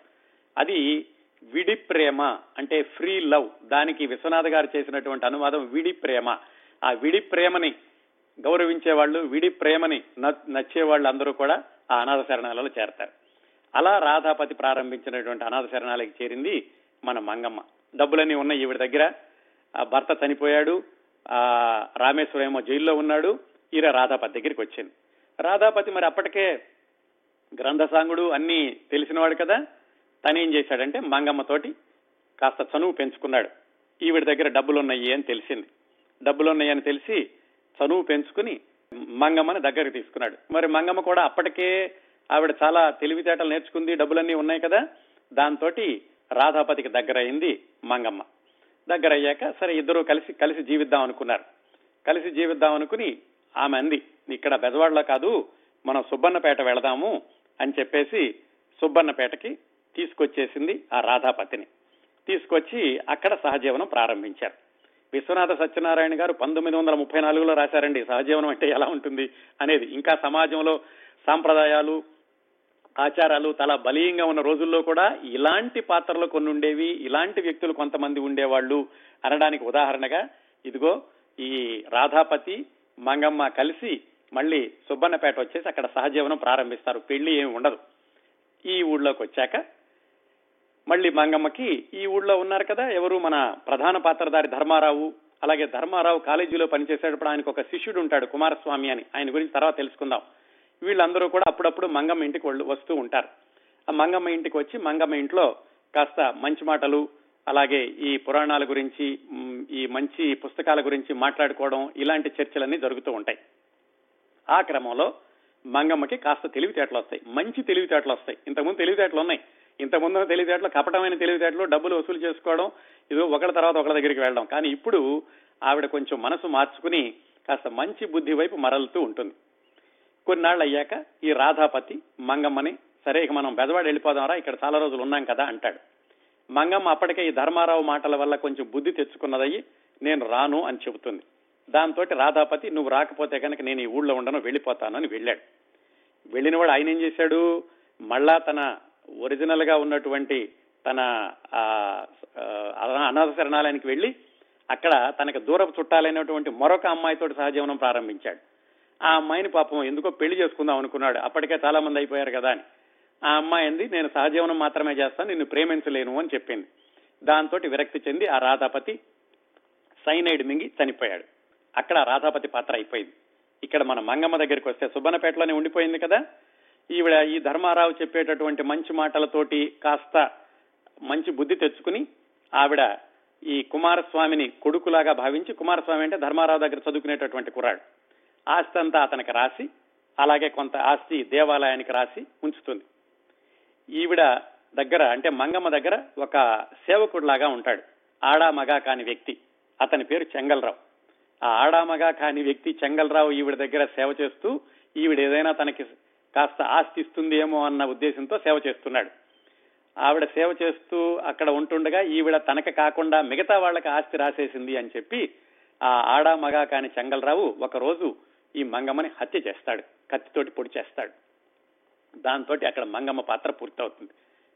అది విడి ప్రేమ అంటే ఫ్రీ లవ్ దానికి విశ్వనాథ్ గారు చేసినటువంటి అనువాదం విడి ప్రేమ ఆ విడి ప్రేమని గౌరవించే వాళ్ళు విడి ప్రేమని నచ్చేవాళ్ళు నచ్చే వాళ్ళు అందరూ కూడా ఆ అనాథ శరణాలలో చేరతారు. అలా రాధాపతి ప్రారంభించినటువంటి అనాథ శరణాలకి చేరింది మన మంగమ్మ. డబ్బులన్నీ ఉన్నాయి ఈవిడ దగ్గర. ఆ భర్త చనిపోయాడు. ఆ రామేశ్వరం ఏమో జైల్లో ఉన్నాడు. ఈర రాధాపతి దగ్గరికి వచ్చింది. రాధాపతి మరి అప్పటికే గ్రంథసాంగుడు అన్ని తెలిసినవాడు కదా. తనేం చేశాడంటే మంగమ్మతోటి కాస్త చనువు పెంచుకున్నాడు. ఈవిడ దగ్గర డబ్బులున్నాయి అని తెలిసింది. డబ్బులున్నాయి అని తెలిసి చనువు పెంచుకుని మంగమ్మని దగ్గరికి తీసుకున్నాడు. మరి మంగమ్మ కూడా అప్పటికే ఆవిడ చాలా తెలివితేటలు నేర్చుకుంది డబ్బులన్నీ ఉన్నాయి కదా దాంతో రాధాపతికి దగ్గర అయింది మంగమ్మ. దగ్గర అయ్యాక సరే ఇద్దరు కలిసి కలిసి జీవిద్దాం అనుకున్నారు. కలిసి జీవిద్దాం అనుకుని ఆమె అంది ఇక్కడ బెజవాడలో కాదు మనం సుబ్బన్నపేట వెళదాము అని చెప్పేసి సుబ్బన్నపేటకి తీసుకొచ్చేసింది ఆ రాధాపతిని. తీసుకొచ్చి అక్కడ సహజీవనం ప్రారంభించారు. విశ్వనాథ సత్యనారాయణ గారు పంతొమ్మిది వందల ముప్పై నాలుగులో రాశారండి సహజీవనం అంటే ఎలా ఉంటుంది అనేది. ఇంకా సమాజంలో సాంప్రదాయాలు ఆచారాలు చాలా బలీయంగా ఉన్న రోజుల్లో కూడా ఇలాంటి పాత్రలు కొన్ని ఉండేవి ఇలాంటి వ్యక్తులు కొంతమంది ఉండేవాళ్ళు అనడానికి ఉదాహరణగా ఇదిగో ఈ రాధాపతి మంగమ్మ కలిసి మళ్ళీ సుబ్బన్నపేట వచ్చేసి అక్కడ సహజీవనం ప్రారంభిస్తారు. పెళ్ళి ఏమి ఉండదు. ఈ ఊళ్ళోకి వచ్చాక మళ్ళీ మంగమ్మకి ఈ ఊళ్ళో ఉన్నారు కదా ఎవరు మన ప్రధాన పాత్రధారి ధర్మారావు అలాగే ధర్మారావు కాలేజీలో పనిచేసేటప్పుడు ఆయనకు ఒక శిష్యుడు ఉంటాడు కుమారస్వామి అని. ఆయన గురించి తర్వాత తెలుసుకుందాం. వీళ్ళందరూ కూడా అప్పుడప్పుడు మంగమ్మ ఇంటికి వాళ్ళు వస్తూ ఉంటారు. ఆ మంగమ్మ ఇంటికి వచ్చి మంగమ్మ ఇంట్లో కాస్త మంచి మాటలు అలాగే ఈ పురాణాల గురించి ఈ మంచి పుస్తకాల గురించి మాట్లాడుకోవడం ఇలాంటి చర్చలన్నీ జరుగుతూ ఉంటాయి. ఆ క్రమంలో మంగమ్మకి కాస్త తెలివితేటలు వస్తాయి. మంచి తెలివితేటలు వస్తాయి. ఇంతకుముందు తెలివితేటలు ఉన్నాయి. ఇంతకుముందు తెలివితేటలు కపటమైన తెలివితేటలు డబ్బులు వసూలు చేసుకోవడం ఇదో ఒకళ్ళ తర్వాత ఒకళ్ళ దగ్గరికి వెళ్ళడం. కానీ ఇప్పుడు ఆవిడ కొంచెం మనసు మార్చుకుని కాస్త మంచి బుద్ధి వైపు మరలుతూ ఉంటుంది. కొన్నాళ్ళు అయ్యాక ఈ రాధాపతి మంగమ్మని సరే ఇక మనం బెదవాడు వెళ్ళిపోదాంరా ఇక్కడ చాలా రోజులు ఉన్నాం కదా అంటాడు. మంగమ్మ అప్పటికే ఈ ధర్మారావు మాటల వల్ల కొంచెం బుద్ధి తెచ్చుకున్నదయ్యి నేను రాను అని చెబుతుంది. దాంతో రాధాపతి నువ్వు రాకపోతే కనుక నేను ఈ ఊళ్ళో ఉండను వెళ్ళిపోతాను అని వెళ్ళాడు. వెళ్ళినవాడు ఆయన ఏం చేశాడు? మళ్ళా తన ఒరిజినల్గా ఉన్నటువంటి తన ఆ, అనాథ శరణాలయానికి వెళ్ళి అక్కడ తనకు దూరపు చుట్టాలైనటువంటి మరొక అమ్మాయితో సహజీవనం ప్రారంభించాడు. ఆ అమ్మాయిని పాపం ఎందుకో పెళ్ళి చేసుకుందాం అనుకున్నాడు. అప్పటికే చాలా మంది అయిపోయారు కదా అని. ఆ అమ్మాయి అంది నేను సహజీవనం మాత్రమే చేస్తాను నిన్ను ప్రేమించలేను అని చెప్పింది. దాంతో విరక్తి చెంది ఆ రాధాపతి సైనైడ్ మింగి చనిపోయాడు. అక్కడ రాధాపతి పాత్ర అయిపోయింది. ఇక్కడ మన మంగమ్మ దగ్గరికి వస్తే సుబ్బన్నపేటలోనే ఉండిపోయింది కదా. ఈవిడ ఈ ధర్మారావు చెప్పేటటువంటి మంచి మాటలతోటి కాస్త మంచి బుద్ధి తెచ్చుకుని ఆవిడ ఈ కుమారస్వామిని కొడుకులాగా భావించి కుమారస్వామి అంటే ధర్మారావు దగ్గర చదువుకునేటటువంటి కుర్రాడు. ఆస్తి అంతా అతనికి రాసి అలాగే కొంత ఆస్తి దేవాలయానికి రాసి ఉంచుతుంది. ఈవిడ దగ్గర అంటే మంగమ్మ దగ్గర ఒక సేవకుడిలాగా ఉంటాడు. ఆడామగా కాని వ్యక్తి. అతని పేరు చెంగల్రావు. ఆ ఆడామగా కాని వ్యక్తి చెంగల్రావు ఈవిడ దగ్గర సేవ చేస్తూ ఈవిడ ఏదైనా తనకి కాస్త ఆస్తి ఇస్తుందేమో అన్న ఉద్దేశంతో సేవ చేస్తున్నాడు. ఆవిడ సేవ చేస్తూ అక్కడ ఉంటుండగా ఈవిడ తనకి కాకుండా మిగతా వాళ్ళకి ఆస్తి రాసేసింది అని చెప్పి ఆ ఆడా మగా కాని చెంగల్రావు ఒక రోజు ఈ మంగమ్మని హత్య చేస్తాడు. కత్తితోటి పొడి చేస్తాడు. దాంతో అక్కడ మంగమ్మ పాత్ర పూర్తవుతుంది.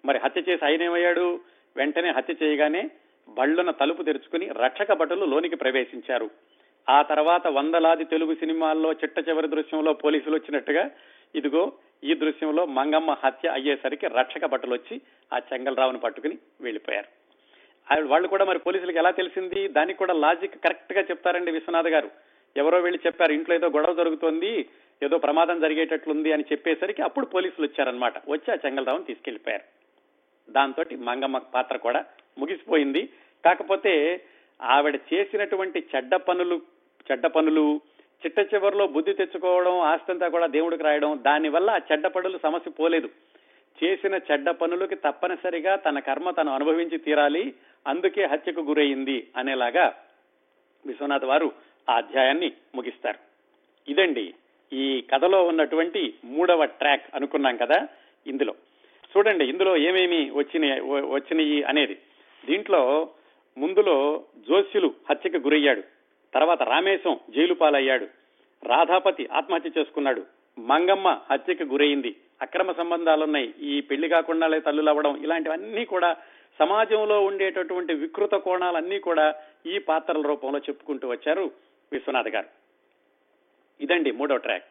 మరి హత్య చేసి ఆయన ఏమయ్యాడు? వెంటనే హత్య చేయగానే బళ్ళున తలుపు తెరుచుకుని రక్షక భటులు లోనికి ప్రవేశించారు. ఆ తర్వాత వందలాది తెలుగు సినిమాల్లో చిట్ట చివరి దృశ్యంలో పోలీసులు వచ్చినట్టుగా ఇదిగో ఈ దృశ్యంలో మంగమ్మ హత్య అయ్యేసరికి రక్షక బట్టలు వచ్చి ఆ చెంగల్రావుని పట్టుకుని వెళ్ళిపోయారు. వాళ్ళు కూడా మరి పోలీసులకు ఎలా తెలిసింది? దానికి కూడా లాజిక్ కరెక్ట్గా చెప్తారండి విశ్వనాథ్ గారు. ఎవరో వెళ్ళి చెప్పారు ఇంట్లో ఏదో గొడవ జరుగుతోంది ఏదో ప్రమాదం జరిగేటట్లుంది అని చెప్పేసరికి అప్పుడు పోలీసులు వచ్చారనమాట వచ్చి ఆ చెంగల్రావుని తీసుకెళ్ళిపోయారు దాంతో మంగమ్మ పాత్ర కూడా ముగిసిపోయింది. కాకపోతే ఆవిడ చేసినటువంటి చెడ్డ పనులు చెడ్డ పనులు చిట్ట చివరిలో బుద్ధి తెచ్చుకోవడం ఆస్తంతా కూడా దేవుడికి రాయడం దానివల్ల ఆ చెడ్డ పనులు సమస్య పోలేదు. చేసిన చెడ్డ పనులకి తప్పనిసరిగా తన కర్మ తను అనుభవించి తీరాలి. అందుకే హత్యకు గురయింది అనేలాగా విశ్వనాథ్ వారు ఆ అధ్యాయాన్ని ముగిస్తారు. ఇదండి ఈ కథలో ఉన్నటువంటి మూడవ ట్రాక్ అనుకున్నాం కదా ఇందులో. చూడండి ఇందులో ఏమేమి వచ్చినాయి వచ్చినాయి అనేది. దీంట్లో ముందులో జోస్యులు హత్యకు గురయ్యాడు. తర్వాత రామేశం జైలు పాలయ్యాడు. రాధాపతి ఆత్మహత్య చేసుకున్నాడు. మంగమ్మ హత్యకు గురైంది. అక్రమ సంబంధాలున్నాయి. ఈ పెళ్ళి కాకుండా తల్లులవ్వడం ఇలాంటివన్నీ కూడా సమాజంలో ఉండేటటువంటి వికృత కోణాలన్నీ కూడా ఈ పాత్రల రూపంలో చెప్పుకుంటూ వచ్చారు విశ్వనాథ్ గారు. ఇదండి మూడో ట్రాక్.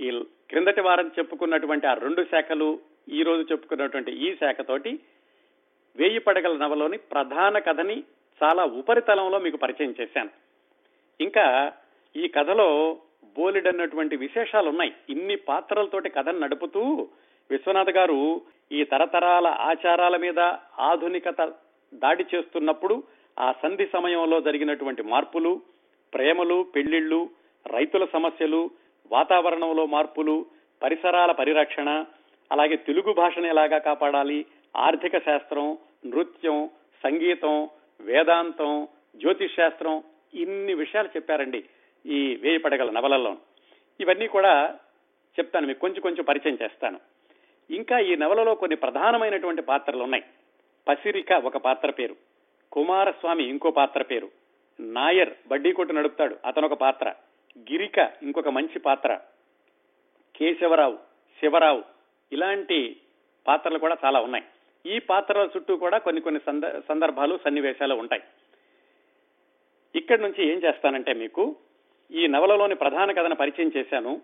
ఈ క్రిందటి వారం చెప్పుకున్నటువంటి ఆ రెండు శాఖలు ఈ రోజు చెప్పుకున్నటువంటి ఈ శాఖతోటి వేయి పడగల నవలోని ప్రధాన కథని చాలా ఉపరితలంలో మీకు పరిచయం చేశాను. ఇంకా ఈ కథలో బోలెడన్నటువంటి విశేషాలు ఉన్నాయి ఇన్ని పాత్రలతోటి కథను నడుపుతూ విశ్వనాథ్ గారు ఈ తరతరాల ఆచారాల మీద ఆధునికత దాడి చేస్తున్నప్పుడు ఆ సంధి సమయంలో జరిగినటువంటి మార్పులు ప్రేమలు పెళ్ళిళ్ళు రైతుల సమస్యలు వాతావరణంలో మార్పులు పరిసరాల పరిరక్షణ అలాగే తెలుగు భాషను ఎలాగా కాపాడాలి ఆర్థిక శాస్త్రం నృత్యం సంగీతం వేదాంతం జ్యోతిష్ శాస్త్రం ఇన్ని విషయాలు చెప్పారండి ఈ వేయి పడగల నవలల్లో. ఇవన్నీ కూడా చెప్తాను మీకు కొంచెం కొంచెం పరిచయం చేస్తాను. ఇంకా ఈ నవలలో కొన్ని ప్రధానమైనటువంటి పాత్రలు ఉన్నాయి పసిరిక ఒక పాత్ర పేరు. కుమారస్వామి ఇంకో పాత్ర పేరు. నాయర్ బడ్డీ కొట్టు నడుపుతాడు అతను ఒక పాత్ర. గిరిక ఇంకొక మంచి పాత్ర. కేశవరావు శివరావు ఇలాంటి పాత్రలు కూడా చాలా ఉన్నాయి. ఈ పాత్రల చుట్టూ కూడా కొన్ని కొన్ని సందర్భాలు సన్నివేశాలు ఉంటాయి. ఇక్కడి నుంచి ఏం చేస్తానంటే మీకు ఈ నవలలోని ప్రధాన కథను పరిచయం చేశాను.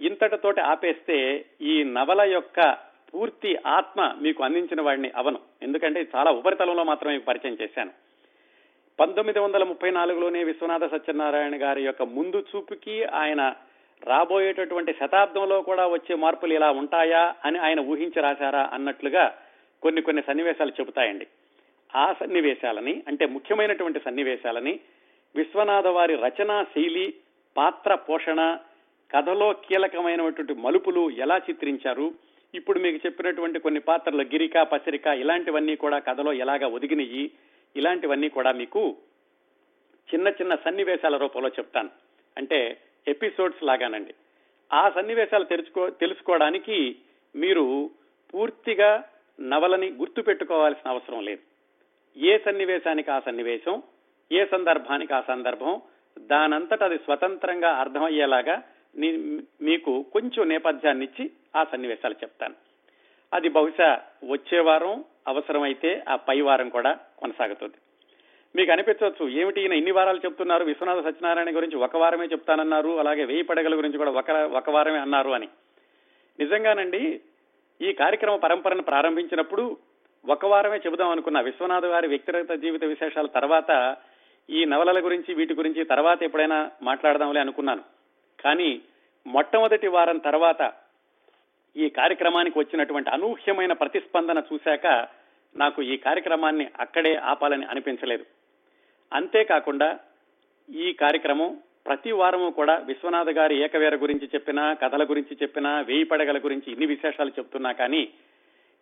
ఇంతటితోటి ఆపేస్తే ఈ నవల యొక్క పూర్తి ఆత్మ మీకు అందించిన వాడిని అవను. ఎందుకంటే చాలా ఉపరితలంలో మాత్రమే పరిచయం చేశాను. పంతొమ్మిది వందల ముప్పై నాలుగులోనే విశ్వనాథ సత్యనారాయణ గారి యొక్క ముందు చూపుకి ఆయన రాబోయేటటువంటి శతాబ్దంలో కూడా వచ్చే మార్పులు ఇలా ఉంటాయా అని ఆయన ఊహించి రాశారా అన్నట్లుగా కొన్ని కొన్ని సన్నివేశాలు చెబుతాయండి. ఆ సన్నివేశాలని అంటే ముఖ్యమైనటువంటి సన్నివేశాలని విశ్వనాథ వారి రచనా శైలి పాత్ర పోషణ కథలో కీలకమైనటువంటి మలుపులు ఎలా చిత్రించారు? ఇప్పుడు మీకు చెప్పినటువంటి కొన్ని పాత్రలు గిరిక పసిరిక ఇలాంటివన్నీ కూడా కథలో ఎలాగా ఒదిగినయి ఇలాంటివన్నీ కూడా మీకు చిన్న చిన్న సన్నివేశాల రూపంలో చెప్తాను. అంటే ఎపిసోడ్స్ లాగానండి. ఆ సన్నివేశాలు తెలుసుకో తెలుసుకోవడానికి మీరు పూర్తిగా నవలని గుర్తు పెట్టుకోవాల్సిన అవసరం లేదు. ఏ సన్నివేశానికి ఆ సన్నివేశం? ఏ సందర్భానికి ఆ సందర్భం? దానంతట అది స్వతంత్రంగా అర్థమయ్యేలాగా మీకు కొంచెం నేపథ్యాన్ని ఇచ్చి ఆ సన్నివేశాలు చెప్తాను. అది బహుశా వచ్చే వారం అవసరమైతే ఆ పై వారం కూడా కొనసాగుతుంది. మీకు అనిపించవచ్చు ఏమిటి ఈయన ఇన్ని వారాలు చెప్తున్నారు? విశ్వనాథ సత్యనారాయణ గురించి ఒక వారమే చెప్తానన్నారు అలాగే వెయ్యి పడగల గురించి కూడా ఒక ఒక వారమే అన్నారు అని. నిజంగానండి ఈ కార్యక్రమ పరంపరను ప్రారంభించినప్పుడు ఒక వారమే చెబుదాం అనుకున్న విశ్వనాథ్ గారి వ్యక్తిగత జీవిత విశేషాల తర్వాత ఈ నవలల గురించి వీటి గురించి తర్వాత ఎప్పుడైనా మాట్లాడదాంలే అనుకున్నాను. కానీ మొట్టమొదటి వారం తర్వాత ఈ కార్యక్రమానికి వచ్చినటువంటి అనూహ్యమైన ప్రతిస్పందన చూశాక నాకు ఈ కార్యక్రమాన్ని అక్కడే ఆపాలని అనిపించలేదు. అంతేకాకుండా ఈ కార్యక్రమం ప్రతి వారము కూడా విశ్వనాథ్ గారి ఏకవేర గురించి చెప్పినా కథల గురించి చెప్పినా వేయి పడగల గురించి ఇన్ని విశేషాలు చెప్తున్నా కానీ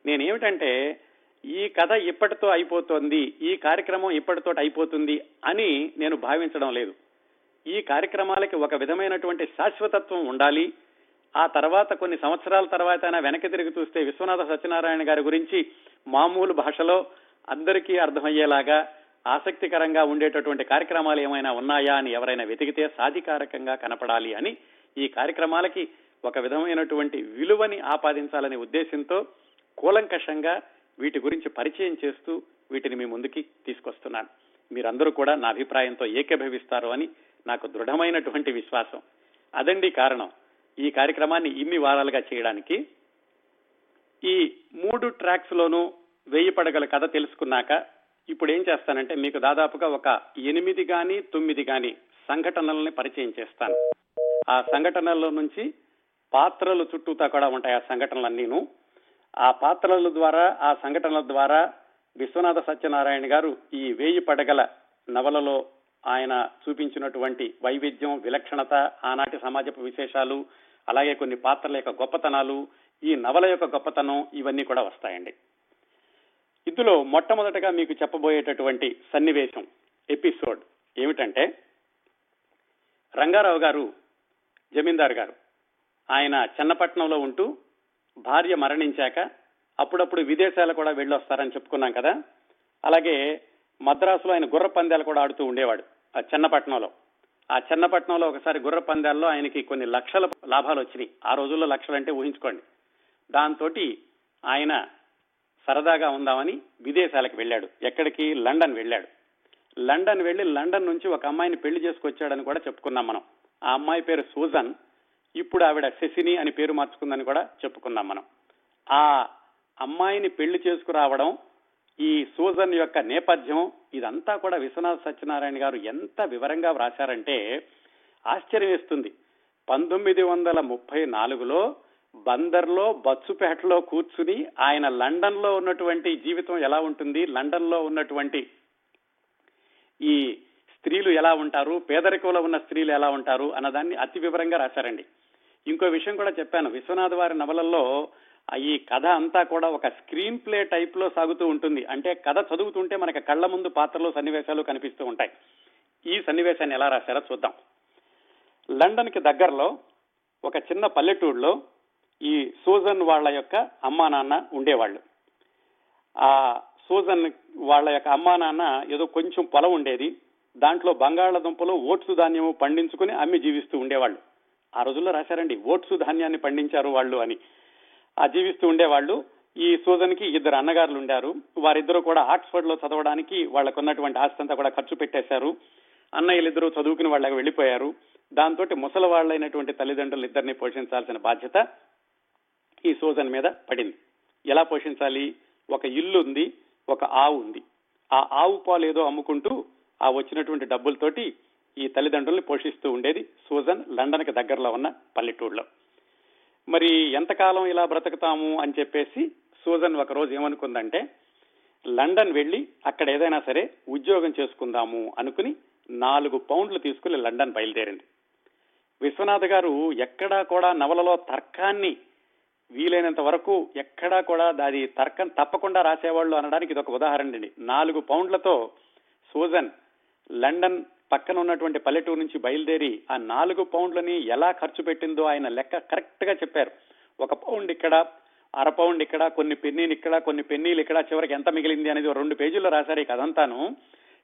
నేనేమిటంటే ఈ కథ ఇప్పటితో అయిపోతుంది ఈ కార్యక్రమం ఇప్పటితో అయిపోతుంది అని నేను భావించడం లేదు. ఈ కార్యక్రమాలకి ఒక విధమైనటువంటి శాశ్వతత్వం ఉండాలి. ఆ తర్వాత కొన్ని సంవత్సరాల తర్వాత వెనక్కి తిరిగి చూస్తే విశ్వనాథ సత్యనారాయణ గారి గురించి మామూలు భాషలో అందరికీ అర్థమయ్యేలాగా ఆసక్తికరంగా ఉండేటటువంటి కార్యక్రమాలు ఏమైనా ఉన్నాయా అని ఎవరైనా వెతికితే సాధికారకంగా కనపడాలి అని ఈ కార్యక్రమాలకి ఒక విధమైనటువంటి విలువని ఆపాదించాలనే ఉద్దేశంతో కూలంకషంగా వీటి గురించి పరిచయం చేస్తూ వీటిని మీ ముందుకి తీసుకొస్తున్నాను. మీరందరూ కూడా నా అభిప్రాయంతో ఏకీభవిస్తారు అని నాకు దృఢమైనటువంటి విశ్వాసం. అదండి కారణం. ఈ కార్యక్రమాన్ని ఇన్ని వారాలుగా చేయడానికి ఈ మూడు ట్రాక్స్ లోనూ వెయ్యి పడగల కథ తెలుసుకున్నాక ఇప్పుడు ఏం చేస్తానంటే మీకు దాదాపుగా ఒక ఎనిమిది గాని తొమ్మిది గాని సంఘటనల్ని పరిచయం చేస్తాను. ఆ సంఘటనల్లో నుంచి పాత్రలు చుట్టూతా కూడా ఉంటాయి ఆ సంఘటనలన్నీను. ఆ పాత్రల ద్వారా ఆ సంఘటనల ద్వారా విశ్వనాథ సత్యనారాయణ గారు ఈ వేయి పడగల నవలలో ఆయన చూపించినటువంటి వైవిధ్యం విలక్షణత ఆనాటి సమాజపు విశేషాలు అలాగే కొన్ని పాత్రల యొక్క గొప్పతనాలు ఈ నవల యొక్క గొప్పతనం ఇవన్నీ కూడా వస్తాయండి. ఇందులో మొట్టమొదటగా మీకు చెప్పబోయేటటువంటి సన్నివేశం ఎపిసోడ్ ఏమిటంటే రంగారావు గారు జమీందారు గారు ఆయన చెన్నపట్నంలో ఉంటూ భార్య మరణించాక అప్పుడప్పుడు విదేశాలు కూడా వెళ్ళొస్తారని చెప్పుకున్నాం కదా. అలాగే మద్రాసులో ఆయన గుర్ర పందాలు కూడా ఆడుతూ ఉండేవాడు ఆ చెన్నపట్నంలో. ఆ చెన్నపట్నంలో ఒకసారి గుర్ర పందాల్లో ఆయనకి కొన్ని లక్షల లాభాలు వచ్చినాయి. ఆ రోజుల్లో లక్షలంటే ఊహించుకోండి. దాంతో ఆయన సరదాగా ఉందామని విదేశాలకు వెళ్ళాడు. ఎక్కడికి? లండన్ వెళ్ళాడు. లండన్ వెళ్ళి లండన్ నుంచి ఒక అమ్మాయిని పెళ్ళి చేసుకొచ్చాడని కూడా చెప్పుకున్నాం మనం. ఆ అమ్మాయి పేరు సూజన్. ఇప్పుడు ఆవిడ శశిని అని పేరు మార్చుకుందని కూడా చెప్పుకున్నాం మనం. ఆ అమ్మాయిని పెళ్ళి చేసుకురావడం ఈ సూజన్ యొక్క నేపథ్యం ఇదంతా కూడా విశ్వనాథ సత్యనారాయణ గారు ఎంత వివరంగా వ్రాశారంటే ఆశ్చర్యం వేస్తుంది పంతొమ్మిది వందల ముప్పై నాలుగులో బందర్లో బచ్చుపేటలో కూర్చుని ఆయన లండన్లో ఉన్నటువంటి జీవితం ఎలా ఉంటుంది లండన్లో ఉన్నటువంటి ఈ స్త్రీలు ఎలా ఉంటారు పేదరికంలో ఉన్న స్త్రీలు ఎలా ఉంటారు అన్నదాన్ని అతి వివరంగా రాశారండి. ఇంకో విషయం కూడా చెప్పాను. విశ్వనాథ్ వారి నవలల్లో ఈ కథ అంతా కూడా ఒక స్క్రీన్ ప్లే టైప్లో సాగుతూ ఉంటుంది. అంటే కథ చదువుతుంటే మనకి కళ్ళ ముందు పాత్రలు సన్నివేశాలు కనిపిస్తూ ఉంటాయి. ఈ సన్నివేశాన్ని ఎలా రాశారో చూద్దాం. లండన్కి దగ్గరలో ఒక చిన్న పల్లెటూరులో ఈ సూజన్ వాళ్ళ యొక్క అమ్మా నాన్న ఉండేవాళ్ళు. ఆ సూజన్ వాళ్ళ యొక్క అమ్మా నాన్న ఏదో కొంచెం పొలం ఉండేది. దాంట్లో బంగాళాదుంపలు ఓట్సు ధాన్యము పండించుకుని అమ్మి జీవిస్తూ ఉండేవాళ్ళు. ఆ రోజుల్లో రాశారండి ఓట్సు ధాన్యాన్ని పండించారు వాళ్ళు అని. ఆ జీవిస్తూ ఉండేవాళ్ళు. ఈ సూజన్కి ఇద్దరు అన్నగారులు ఉండారు. వారిద్దరూ కూడా ఆక్స్ఫర్డ్లో చదవడానికి వాళ్ళకున్నటువంటి ఆస్తంతా ఆస్తి అంతా కూడా ఖర్చు పెట్టేశారు. అన్నయ్యలిద్దరూ చదువుకుని వాళ్ళకి వెళ్ళిపోయారు. దాంతో ముసలి వాళ్ళైనటువంటి తల్లిదండ్రులు ఇద్దరిని పోషించాల్సిన బాధ్యత ఈ సూజన్ మీద పడింది. ఎలా పోషించాలి? ఒక ఇల్లు ఉంది ఒక ఆవు ఉంది. ఆ ఆవు పాలు ఏదో అమ్ముకుంటూ ఆ వచ్చినటువంటి డబ్బులతోటి ఈ తల్లిదండ్రుల్ని పోషిస్తూ ఉండేది సూజన్ లండన్కి దగ్గరలో ఉన్న పల్లెటూరులో. మరి ఎంతకాలం ఇలా బ్రతుకుతాము అని చెప్పేసి సూజన్ ఒక రోజు ఏమనుకుందంటే లండన్ వెళ్ళి అక్కడ ఏదైనా సరే ఉద్యోగం చేసుకుందాము అనుకుని నాలుగు పౌండ్లు తీసుకుని లండన్ బయలుదేరింది. విశ్వనాథ్ గారు ఎక్కడా కూడా నవలలో తర్కాన్ని వీలైనంత వరకు ఎక్కడా కూడా అది తర్కం తప్పకుండా రాసేవాళ్ళు అనడానికి ఇది ఒక ఉదాహరణ అండి నాలుగు పౌండ్లతో సూజన్ లండన్ పక్కన ఉన్నటువంటి పల్లెటూరు నుంచి బయలుదేరి ఆ నాలుగు పౌండ్లని ఎలా ఖర్చు పెట్టిందో ఆయన లెక్క కరెక్ట్గా చెప్పారు. ఒక పౌండ్ ఇక్కడ అర పౌండ్ ఇక్కడ కొన్ని పెన్నీలు ఇక్కడ కొన్ని పెన్నీలు ఇక్కడ చివరికి ఎంత మిగిలింది అనేది రెండు పేజీల్లో రాశారు ఈ కదంతాను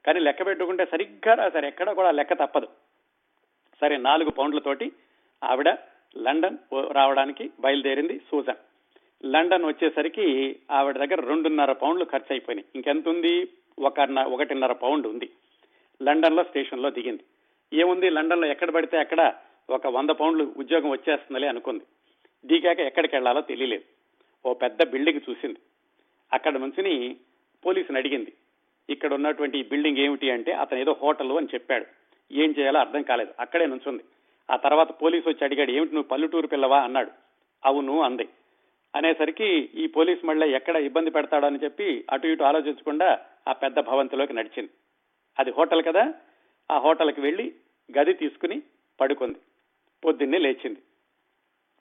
కానీ లెక్క పెట్టుకుంటే సరిగ్గా రాశారు. ఎక్కడ కూడా లెక్క తప్పదు. సరే నాలుగు పౌండ్లతోటి ఆవిడ లండన్ రావడానికి బయలుదేరింది సూజన్. లండన్ వచ్చేసరికి ఆవిడ దగ్గర రెండున్నర పౌండ్లు ఖర్చు అయిపోయినాయి. ఇంకెంత ఉంది? ఒకటిన్నర పౌండ్ ఉంది. లండన్లో స్టేషన్లో దిగింది. ఏముంది లండన్లో ఎక్కడ పడితే అక్కడ ఒక వంద పౌండ్లు ఉద్యోగం వచ్చేస్తుందిలే అనుకుంది. దిగాక ఎక్కడికి వెళ్ళాలో తెలియలేదు. ఓ పెద్ద బిల్డింగ్ చూసింది. అక్కడ నుంచిని పోలీసుని అడిగింది. ఇక్కడ ఉన్నటువంటి ఈ బిల్డింగ్ ఏమిటి అంటే అతను ఏదో హోటల్ అని చెప్పాడు. ఏం చేయాలో అర్థం కాలేదు. అక్కడే నుంచుంది. ఆ తర్వాత పోలీసు వచ్చి అడిగాడు ఏమిటి నువ్వు పల్లెటూరు పిల్లవా? అన్నాడు. అవును అంది. అనేసరికి ఈ పోలీస్ మళ్ళీ ఎక్కడ ఇబ్బంది పెడతాడో అని చెప్పి అటు ఇటు ఆలోచించకుండా ఆ పెద్ద భవంతిలోకి నడిచింది. అది హోటల్ కదా. ఆ హోటల్కి వెళ్ళి గది తీసుకుని పడుకుంది. పొద్దున్నే లేచింది.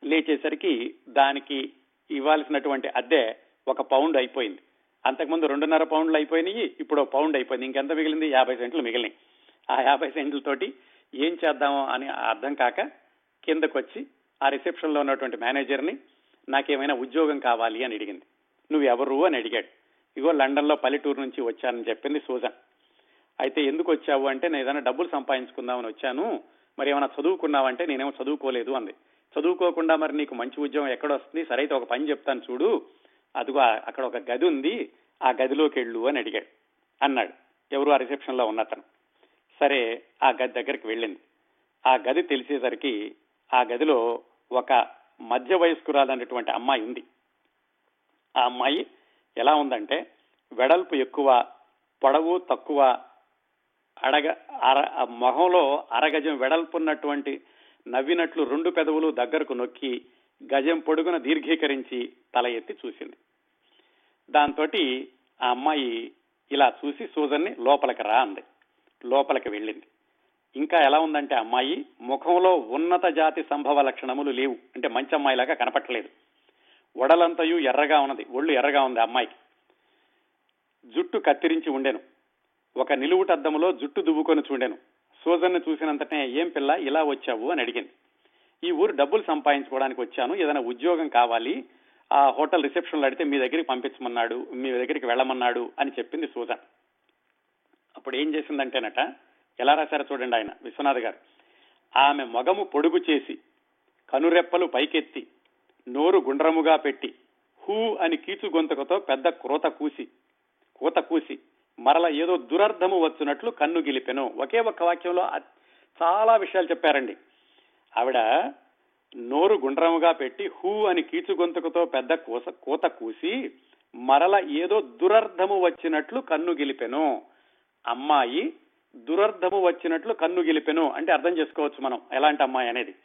లేచేసరికి దానికి ఇవ్వాల్సినటువంటి అద్దె ఒక పౌండ్ అయిపోయింది. అంతకుముందు రెండున్నర పౌండ్లు అయిపోయినాయి ఇప్పుడు పౌండ్ అయిపోయింది. ఇంకెంత మిగిలింది? యాభై సెంట్లు మిగిలినాయి. ఆ యాభై సెంట్లతోటి ఏం చేద్దామో అని అర్థం కాక కిందకొచ్చి ఆ రిసెప్షన్లో ఉన్నటువంటి మేనేజర్ని నాకేమైనా ఉద్యోగం కావాలి అని అడిగింది. నువ్వు ఎవరు అని అడిగాడు. ఇగో లండన్లో పల్లెటూరు నుంచి వచ్చానని చెప్పింది సూజన్. అయితే ఎందుకు వచ్చావు అంటే నేను ఏదైనా డబ్బులు సంపాదించుకుందామని వచ్చాను. మరి ఏమైనా చదువుకున్నావంటే నేనేమో చదువుకోలేదు అంది. చదువుకోకుండా మరి నీకు మంచి ఉద్యోగం ఎక్కడ వస్తుంది సరైతే ఒక పని చెప్తాను చూడు. అదిగో అక్కడ ఒక గది ఉంది. ఆ గదిలోకి వెళ్ళు అని అడిగాడు. అన్నాడు. ఎవరు ఆ రిసెప్షన్లో ఉన్నతను. సరే ఆ గది దగ్గరికి వెళ్ళింది. ఆ గది తెలిసేసరికి ఆ గదిలో ఒక మధ్య వయస్కురాలన్నటువంటి అమ్మాయి ఉంది. ఆ అమ్మాయి ఎలా ఉందంటే వెడల్పు ఎక్కువ పొడవు తక్కువ అడగ అర మొహంలో అరగజం వెడల్పున్నటువంటి నవ్వినట్లు రెండు పెదవులు దగ్గరకు నొక్కి గజం పొడుగున దీర్ఘీకరించి తల ఎత్తి చూసింది. దాంతో ఆ అమ్మాయి ఇలా చూసి సూజన్ని లోపలికి రా అంది. లోపలికి వెళ్ళింది. ఇంకా ఎలా ఉందంటే అమ్మాయి ముఖంలో ఉన్నత జాతి సంభవ లక్షణములు లేవు. అంటే మంచి అమ్మాయిలాగా కనపట్టలేదు. వడలంతయు ఎర్రగా ఉన్నది. ఒళ్ళు ఎర్రగా ఉంది అమ్మాయికి. జుట్టు కత్తిరించి ఉండెను. ఒక నిలువుటద్దములో జుట్టు దువ్వుకొని చూడెను. సూజన్ను చూసినంతనే ఏం పిల్ల ఇలా వచ్చావు? అని అడిగింది. ఈ ఊరు డబ్బులు సంపాదించుకోవడానికి వచ్చాను. ఏదైనా ఉద్యోగం కావాలి. ఆ హోటల్ రిసెప్షన్లో అడిగితే మీ దగ్గరికి పంపించమన్నాడు. మీ దగ్గరికి వెళ్ళమన్నాడు. అని చెప్పింది సూజన్. అప్పుడు ఏం చేసిందంటేనట ఎలా రాశారో చూడండి ఆయన విశ్వనాథ్ గారు. ఆమె మొగము పొడుగు చేసి కనురెప్పలు పైకెత్తి నోరు గుండ్రముగా పెట్టి హూ అని కీచు గొంతుకతో పెద్ద క్రోత కూసి కూత కూసి మరల ఏదో దురర్థము వచ్చినట్లు కన్ను గిలిపెను. ఒకే ఒక్క వాక్యంలో చాలా విషయాలు చెప్పారండి. ఆవిడ నోరు గుండ్రముగా పెట్టి హూ అని కీచు గొంతుకతో పెద్ద కూస కూత కూసి మరల ఏదో దురర్థము వచ్చినట్లు కన్ను గిలిపెను. అమ్మాయి దురర్థము వచ్చినట్లు కన్ను గిలిపెను అంటే అర్థం చేసుకోవచ్చు మనం ఎలాంటి అమ్మాయి అనేది.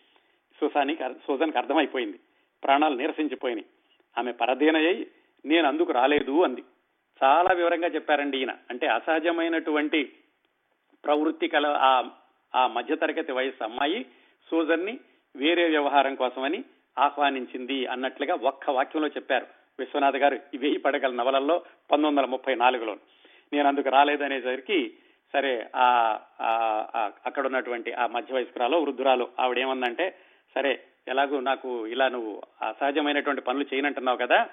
సుసానికి సుజానికి అర్థమైపోయింది. ప్రాణాలు నీరసించిపోయినాయి. ఆమె పరధీనయ్యి నేను అందుకు రాలేదు అంది. చాలా వివరంగా చెప్పారండి ఈయన. అంటే అసహజమైనటువంటి ప్రవృత్తి కల ఆ ఆ మధ్యతరగతి వయసు అమ్మాయి సూజన్ని వేరే వ్యవహారం కోసమని ఆహ్వానించింది అన్నట్లుగా ఒక్క వాక్యంలో చెప్పారు. విశ్వనాథ్ గారు వెయ్యి పడగల నవలల్లో పంతొమ్మిది వందల ముప్పై నాలుగులో. నేను అందుకు రాలేదనేసరికి సరే ఆ అక్కడ ఉన్నటువంటి ఆ మధ్య వయస్కురాలు వృద్ధురాలు ఆవిడేమందంటే సరే ఎలాగూ నాకు ఇలా నువ్వు అసహజమైనటువంటి పనులు చేయనంటున్నావు కదా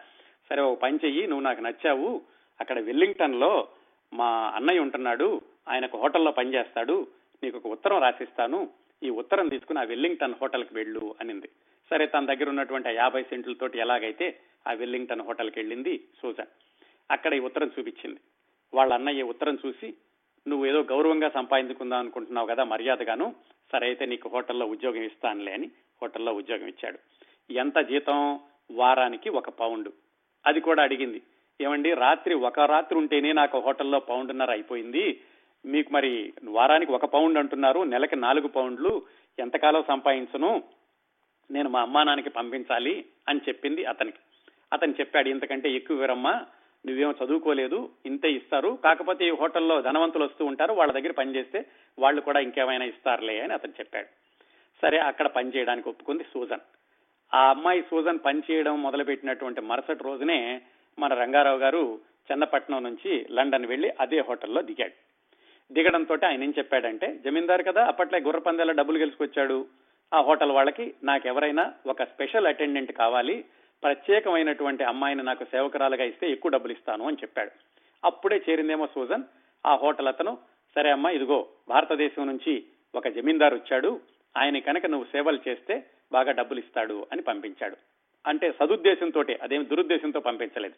సరే ఒక పని చెయ్యి నువ్వు నాకు నచ్చావు అక్కడ వెల్లింగ్టన్లో మా అన్నయ్య ఉంటున్నాడు ఆయనకు హోటల్లో పనిచేస్తాడు నీకు ఒక ఉత్తరం రాసిస్తాను ఈ ఉత్తరం తీసుకుని ఆ వెల్లింగ్టన్ హోటల్కి వెళ్ళు అనింది. సరే తన దగ్గర ఉన్నటువంటి యాభై సెంట్లతోటి ఎలాగైతే ఆ వెల్లింగ్టన్ హోటల్కి వెళ్ళింది సూజన్ అక్కడ ఈ ఉత్తరం చూపించింది. వాళ్ళ అన్నయ్య ఉత్తరం చూసి నువ్వు ఏదో గౌరవంగా సంపాదించుకుందాం అనుకుంటున్నావు కదా మర్యాదగాను సరే అయితే నీకు హోటల్లో ఉద్యోగం ఇస్తానులే అని హోటల్లో ఉద్యోగం ఇచ్చాడు. ఎంత జీతం? వారానికి ఒక పౌండ్ అది కూడా అడిగింది. ఏమండి రాత్రి ఒక రాత్రి ఉంటేనే నాకు హోటల్లో పౌండ్న్నర అయిపోయింది. మీకు మరి వారానికి ఒక పౌండ్ అంటున్నారు నెలకి నాలుగు పౌండ్లు ఎంతకాలం సంపాదించను నేను మా అమ్మా నాన్నకి పంపించాలి అని చెప్పింది అతనికి. అతను చెప్పాడు ఇంతకంటే ఎక్కువ వివరమ్మా నువ్వేమో చదువుకోలేదు ఇంతే ఇస్తారు. కాకపోతే ఈ హోటల్లో ధనవంతులు వస్తూ ఉంటారు వాళ్ళ దగ్గర పనిచేస్తే వాళ్ళు కూడా ఇంకేమైనా ఇస్తారులే అని అతను చెప్పాడు. సరే అక్కడ పని చేయడానికి ఒప్పుకుంది సూజన్. ఆ అమ్మాయి సూజన్ పని చేయడం మొదలుపెట్టినటువంటి మరుసటి రోజునే మన రంగారావు గారు చెన్నపట్నం నుంచి లండన్ వెళ్ళి అదే హోటల్లో దిగాడు. దిగడంతో ఆయన ఏం చెప్పాడంటే జమీందారు కదా అప్పట్లో గుర్ర పందేల డబ్బులు గెలుచుకొచ్చాడు. ఆ హోటల్ వాళ్ళకి నాకెవరైనా ఒక స్పెషల్ అటెండెంట్ కావాలి ప్రత్యేకమైనటువంటి అమ్మాయిని నాకు సేవకురాలుగా ఇస్తే ఎక్కువ డబ్బులు ఇస్తాను అని చెప్పాడు. అప్పుడే చేరిందేమో సూజన్ ఆ హోటల్ అతను సరే అమ్మా ఇదిగో భారతదేశం నుంచి ఒక జమీందారు వచ్చాడు. ఆయన కనుక నువ్వు సేవలు చేస్తే బాగా డబ్బులు ఇస్తాడు అని పంపించాడు. అంటే సదుద్దేశంతో అదేమి దురుద్దేశంతో పంపించలేదు.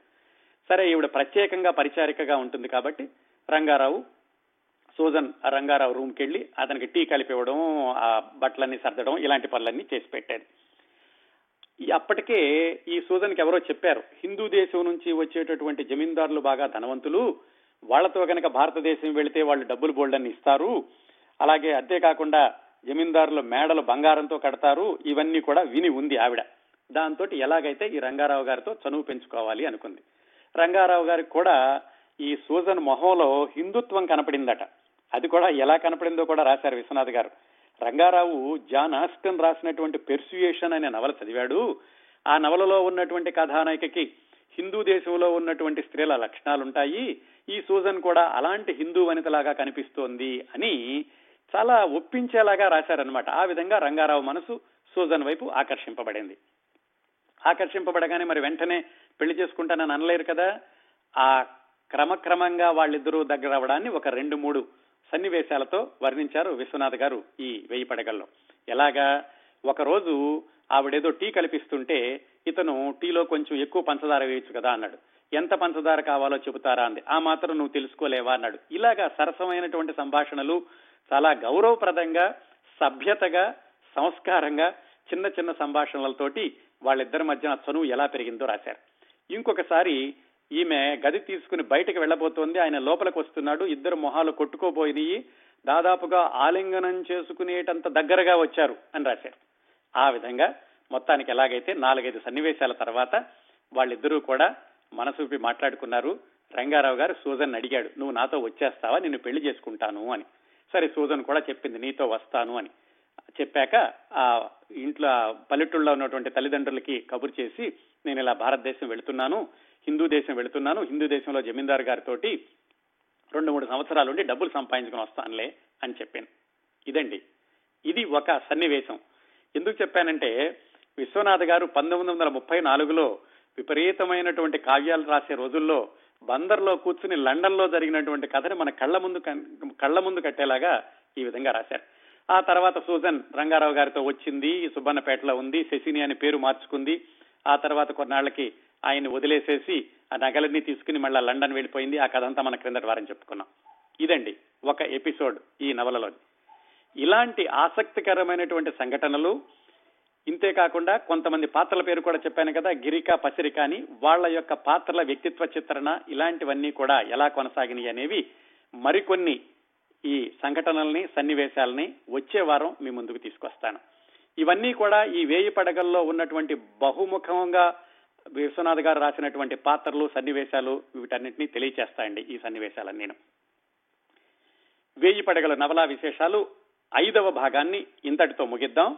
సరే ఈవిడ ప్రత్యేకంగా పరిచారికగా ఉంటుంది కాబట్టి రంగారావు సూజన్ రంగారావు రూమ్కి వెళ్ళి అతనికి టీ కలిపివ్వడం ఆ బట్టలన్నీ సర్దడం ఇలాంటి పనులన్నీ చేసి పెట్టేది. అప్పటికే ఈ సూజన్కి ఎవరో చెప్పారు హిందూ దేశం నుంచి వచ్చేటటువంటి జమీందారులు బాగా ధనవంతులు వాళ్ళతో కనుక భారతదేశం వెళితే వాళ్ళు డబ్బులు బోల్డన్ని ఇస్తారు అలాగే అంతేకాకుండా జమీందారులు మేడలు బంగారంతో కడతారు ఇవన్నీ కూడా విని ఉంది ఆవిడ. దాంతో ఎలాగైతే ఈ రంగారావు గారితో చనువు పెంచుకోవాలి అనుకుంది. రంగారావు గారికి కూడా ఈ సూజన్ మొహంలో హిందుత్వం కనపడిందట. అది కూడా ఎలా కనపడిందో కూడా రాశారు విశ్వనాథ్ గారు. రంగారావు జాన్ ఆస్టన్ రాసినటువంటి పెర్సుయేషన్ అనే నవల చదివాడు. ఆ నవలలో ఉన్నటువంటి కథానాయికకి హిందూ దేశంలో ఉన్నటువంటి స్త్రీల లక్షణాలుంటాయి. ఈ సూజన్ కూడా అలాంటి హిందూ వనితలాగా కనిపిస్తోంది అని చాలా ఒప్పించేలాగా రాశారనమాట ఆ విధంగా రంగారావు మనసు సూజన్ వైపు ఆకర్షింపబడింది. ఆకర్షింపబడగానే మరి వెంటనే పెళ్ళి చేసుకుంటానని అనలేరు కదా? ఆ క్రమక్రమంగా వాళ్ళిద్దరూ దగ్గర అవడాన్ని ఒక రెండు మూడు సన్నివేశాలతో వర్ణించారు విశ్వనాథ్ గారు ఈ వెయ్యి పడగల్లో. ఎలాగా? ఒకరోజు ఆవిడేదో టీ కల్పిస్తుంటే ఇతను టీలో కొంచెం ఎక్కువ పంచదార వేయచ్చు కదా అన్నాడు. ఎంత పంచదార కావాలో చెబుతారా అంది. ఆ మాత్రం నువ్వు తెలుసుకోలేవా అన్నాడు. ఇలాగా సరసమైనటువంటి సంభాషణలు చాలా గౌరవప్రదంగా సభ్యతగా సంస్కారంగా చిన్న చిన్న సంభాషణలతోటి వాళ్ళిద్దరి మధ్యన చనువు ఎలా పెరిగిందో రాశారు. ఇంకొకసారి ఈమె గది తీసుకుని బయటకు వెళ్ళబోతోంది. ఆయన లోపలికి వస్తున్నాడు. ఇద్దరు మొహాలు కొట్టుకోబోయినాయి. దాదాపుగా ఆలింగనం చేసుకునేటంత దగ్గరగా వచ్చారు అని రాశారు. ఆ విధంగా మొత్తానికి ఎలాగైతే నాలుగైదు సన్నివేశాల తర్వాత వాళ్ళిద్దరూ కూడా మనసూపి మాట్లాడుకున్నారు. రంగారావు గారు సూజన్ అడిగాడు నువ్వు నాతో వచ్చేస్తావా? నిన్ను పెళ్ళి చేసుకుంటాను అని. సరే సూజన్ కూడా చెప్పింది నీతో వస్తాను అని. చెప్పాక ఆ ఇంట్లో పల్లెటూళ్ళలో ఉన్నటువంటి తల్లిదండ్రులకి కబురు చేసి నేను ఇలా భారతదేశం వెళుతున్నాను హిందూ దేశం వెళుతున్నాను హిందూ దేశంలో జమీందారు గారితోటి రెండు మూడు సంవత్సరాలు ఉండి డబ్బులు సంపాదించుకుని వస్తానులే అని చెప్పాను. ఇదండి. ఇది ఒక సన్నివేశం. ఎందుకు చెప్పానంటే విశ్వనాథ్ గారు పంతొమ్మిది వందల ముప్పై నాలుగులో విపరీతమైనటువంటి కావ్యాలు రాసే రోజుల్లో బందర్లో కూర్చుని లండన్లో జరిగినటువంటి కథని మన కళ్ళ ముందు కళ్ళ ముందు కట్టేలాగా ఈ విధంగా రాశారు. ఆ తర్వాత సూజన్ రంగారావు గారితో వచ్చింది సుబ్బన్నపేటలో ఉంది శశిని అని పేరు మార్చుకుంది. ఆ తర్వాత కొన్నాళ్ళకి ఆయన వదిలేసేసి ఆ నగలన్నీ తీసుకుని మళ్ళా లండన్ వెళ్ళిపోయింది. ఆ కథ అంతా మన క్రిందటి వారం చెప్పుకున్నాం. ఇదండి ఒక ఎపిసోడ్ ఈ నవలలో ఇలాంటి ఆసక్తికరమైనటువంటి సంఘటనలు ఇంతే కాకుండా కొంతమంది పాత్రల పేరు కూడా చెప్పాను కదా గిరిక పసిరిక అని వాళ్ళ యొక్క పాత్రల వ్యక్తిత్వ చిత్రణ ఇలాంటివన్నీ కూడా ఎలా కొనసాగినాయి అనేవి మరికొన్ని ఈ సంఘటనల్ని సన్నివేశాలని వచ్చే వారం మీ ముందుకు తీసుకొస్తాను. ఇవన్నీ కూడా ఈ వేయి పడగల్లో ఉన్నటువంటి బహుముఖంగా విశ్వనాథ్ గారు రాసినటువంటి పాత్రలు సన్నివేశాలు వీటన్నింటినీ తెలియచేస్తాయండి ఈ సన్నివేశాలన్నీ. వేయి పడగల నవలా విశేషాలు ఐదవ భాగాన్ని ఇంతటితో ముగిద్దాం.